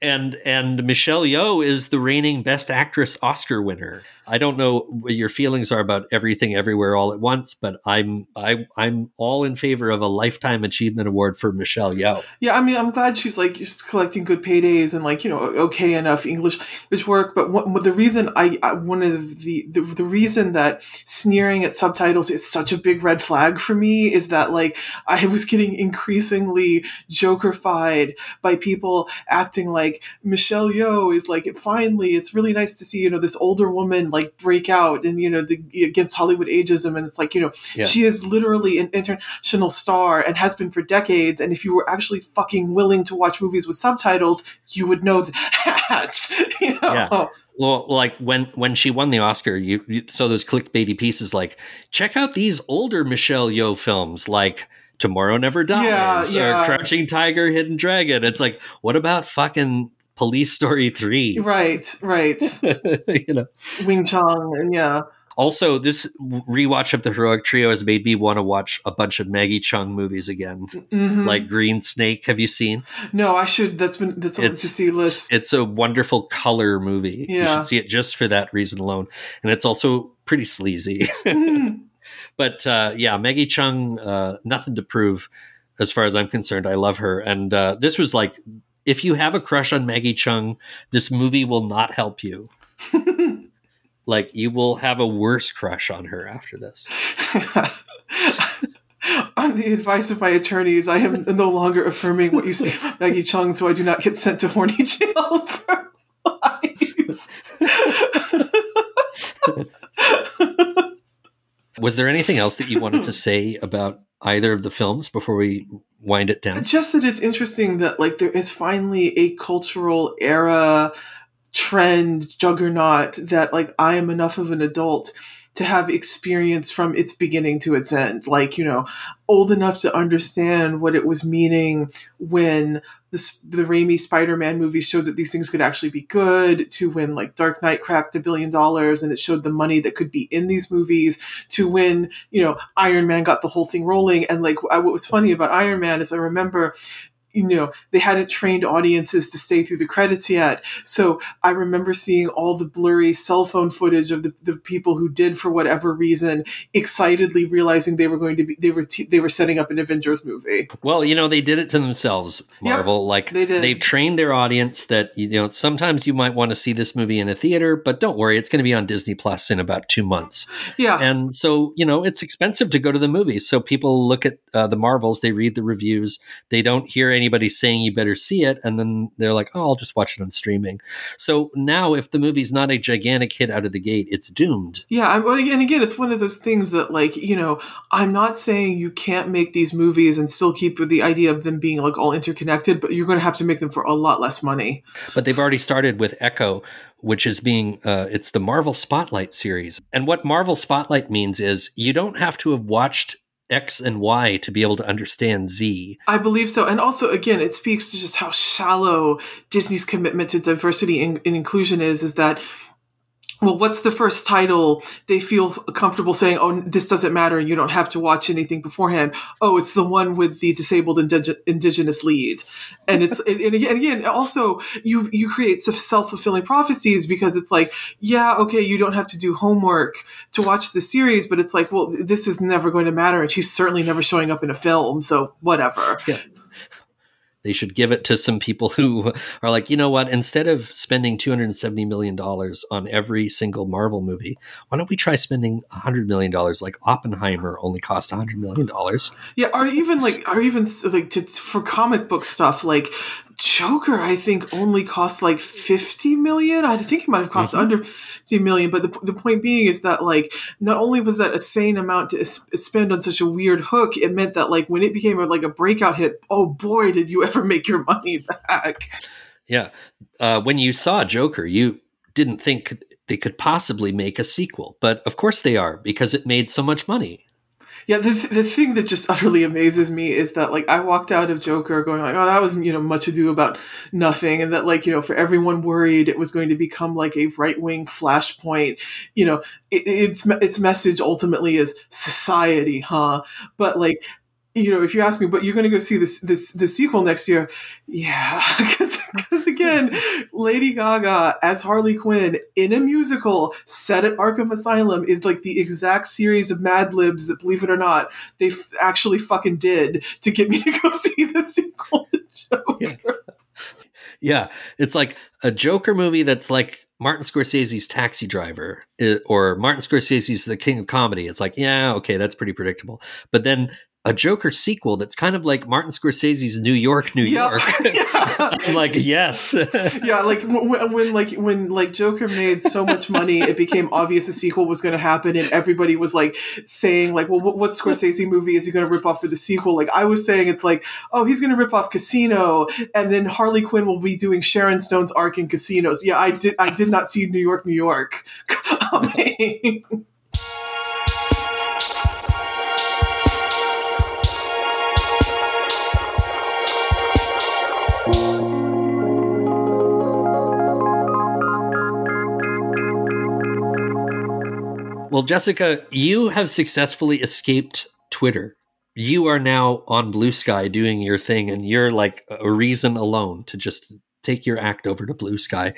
And and Michelle Yeoh is the reigning Best Actress Oscar winner. I don't know what your feelings are about everything everywhere all at once, but I'm I I'm all in favor of a lifetime achievement award for Michelle Yeoh. Yeah, I mean, I'm glad she's like just collecting good paydays and like you know okay enough English English work. But what, the reason I, I one of the, the the reason that sneering at subtitles is such a big red flag for me is that like I was getting increasingly jokerfied by people acting like Michelle Yeoh is like finally it's really nice to see you know this older woman like break out and you know the, against Hollywood ageism and it's like you know yeah. she is literally an international star and has been for decades and if you were actually fucking willing to watch movies with subtitles you would know that you know? yeah well like when when she won the Oscar you, you saw those clickbaity pieces like check out these older Michelle Yeoh films like Tomorrow Never Dies Yeah, yeah. or Crouching Tiger, Hidden Dragon. It's like, what about fucking Police Story 3? Right, right. you know. Wing Chun, and yeah. Also, this rewatch of the Heroic Trio has made me want to watch a bunch of Maggie Cheung movies again, Mhm. like Green Snake. Have you seen? no, I should. That's been that's on the see list. It's a wonderful color movie. You Yeah. should see it just for that reason alone, and it's also pretty sleazy. Mhm. But uh, yeah, Maggie Cheung, uh, nothing to prove as far as I'm concerned. I love her, and uh, this was like, if you have a crush on Maggie Cheung, this movie will not help you. like you will have a worse crush on her after this. On the advice of my attorneys, I am no longer affirming what you say about Maggie Cheung, so I do not get sent to horny jail for life. Was there anything else that you wanted to say about either of the films before we wind it down? Just that it's interesting that like there is finally a cultural era trend juggernaut that like I am enough of an adult to have experience from its beginning to its end. Like, you know, old enough to understand what it was meaning when the, the Raimi Spider-Man movie showed that these things could actually be good, to when like Dark Knight cracked a billion dollars and it showed the money that could be in these movies, to when, you know, Iron Man got the whole thing rolling. And like, what was funny about Iron Man is I remember you know they hadn't trained audiences to stay through the credits yet so i remember seeing all the blurry cell phone footage of the, the people who did for whatever reason excitedly realizing they were going to be they were t- they were setting up an avengers movie Well, you know, they did it to themselves, Yep, Marvel. like they did. they've trained their audience that you know sometimes you might want to see this movie in a theater, but don't worry, it's going to be on Disney Plus in about two months. yeah And so, you know, it's expensive to go to the movies. So people look at uh, the Marvels, they read the reviews, they don't hear anybody saying you better see it, and then they're like, oh, I'll just watch it on streaming. So now, if the movie's not a gigantic hit out of the gate, it's doomed. Yeah, I'm, and again, it's one of those things that, like, you know, I'm not saying you can't make these movies and still keep with the idea of them being like all interconnected, but you're going to have to make them for a lot less money. But they've already started with Echo, which is being uh, it's the Marvel Spotlight series. And what Marvel Spotlight means is you don't have to have watched X and Y to be able to understand Z. I believe so, and also, again, it speaks to just how shallow Disney's commitment to diversity and, and inclusion is. Is that well, what's the first title they feel comfortable saying, oh, this doesn't matter and you don't have to watch anything beforehand? Oh, it's the one with the disabled indig- indigenous lead. And it's, and again, and again, also you, you create self-fulfilling prophecies because it's like, yeah, okay, you don't have to do homework to watch the series, but it's like, well, this is never going to matter. And she's certainly never showing up in a film. So whatever. They should give it to some people who are like, you know what? Instead of spending two hundred and seventy million dollars on every single Marvel movie, why don't we try spending hundred million dollars? Like Oppenheimer only cost hundred million dollars. Yeah, or even like, or even like to, for comic book stuff, like Joker, I think only cost like fifty million. I think it might have cost under fifty million. But the the point being is that like not only was that a sane amount to spend on such a weird hook, it meant that like when it became a, like a breakout hit, oh boy, did you ever make your money back? Yeah. Uh, when you saw Joker, you didn't think they could possibly make a sequel, but of course they are because it made so much money. Yeah, the, the thing that just utterly amazes me is that like I walked out of Joker going like, oh, that was you know much ado about nothing, and that like you know for everyone worried it was going to become like a right wing flashpoint, you know, it, its its message ultimately is society, huh? But like. You know, if you ask me, but you're going to go see this this the sequel next year, yeah, because again, Lady Gaga as Harley Quinn in a musical set at Arkham Asylum is like the exact series of Mad Libs that, believe it or not, they f- actually fucking did to get me to go see the sequel. Yeah. Yeah, it's like a Joker movie that's like Martin Scorsese's Taxi Driver eh, or Martin Scorsese's The King of Comedy. It's like, yeah, okay, that's pretty predictable. But then a Joker sequel that's kind of like Martin Scorsese's New York, New. York. Yeah. I'm like, yes. yeah, like when, when like when like Joker made so much money, it became obvious a sequel was going to happen, and everybody was like saying like, "Well, what, what Scorsese movie is he going to rip off for the sequel?" Like I was saying, it's like, "Oh, he's going to rip off Casino," and then Harley Quinn will be doing Sharon Stone's arc in Casinos. Yeah, I did. I did not see New York, New York coming. Well, Jessica, you have successfully escaped Twitter. You are now on Bluesky doing your thing, and you're like a reason alone to just take your act over to Bluesky.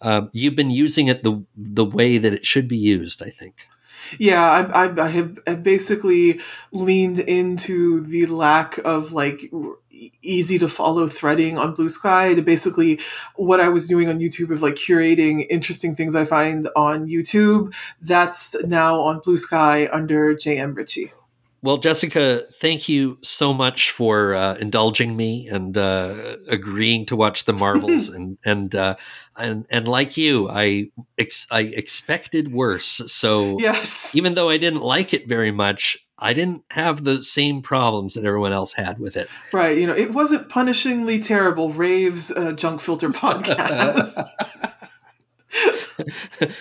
Um, you've been using it the the way that it should be used, I think. Yeah, I, I, I have basically leaned into the lack of like easy to follow threading on Bluesky to basically what I was doing on YouTube of like curating interesting things I find on YouTube. That's now on Bluesky under JM Ritchey. Well, Jessica, thank you so much for uh, indulging me and uh, agreeing to watch the Marvels. and and uh, and and like you, I ex- I expected worse. So Yes. even though I didn't like it very much, I didn't have the same problems that everyone else had with it. Right. You know, it wasn't punishingly terrible. Rave's uh, junk filter podcast.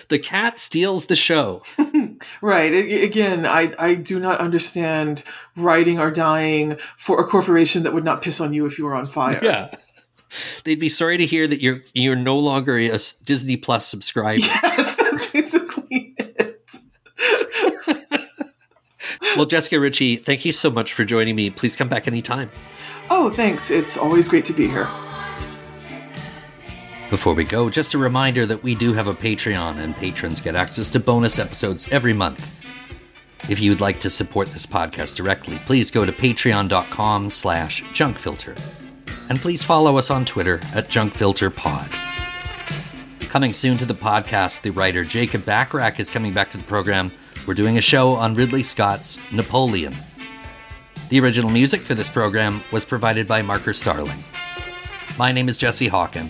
the cat steals the show. right. Again, I, I do not understand writing or dying for a corporation that would not piss on you if you were on fire. Yeah. They'd be sorry to hear that you're you're no longer a Disney Plus subscriber. Yes, that's basically it. Well, Jessica Ritchey, thank you so much for joining me. Please come back anytime. Oh, thanks. It's always great to be here. Before we go, just a reminder that we do have a Patreon and patrons get access to bonus episodes every month. If you would like to support this podcast directly, please go to patreon.com slash junkfilter. And please follow us on Twitter at junkfilterpod. Coming soon to the podcast, the writer Jacob Bacharach is coming back to the program. We're doing a show on Ridley Scott's Napoleon. The original music for this program was provided by Marker Starling. My name is Jesse Hawken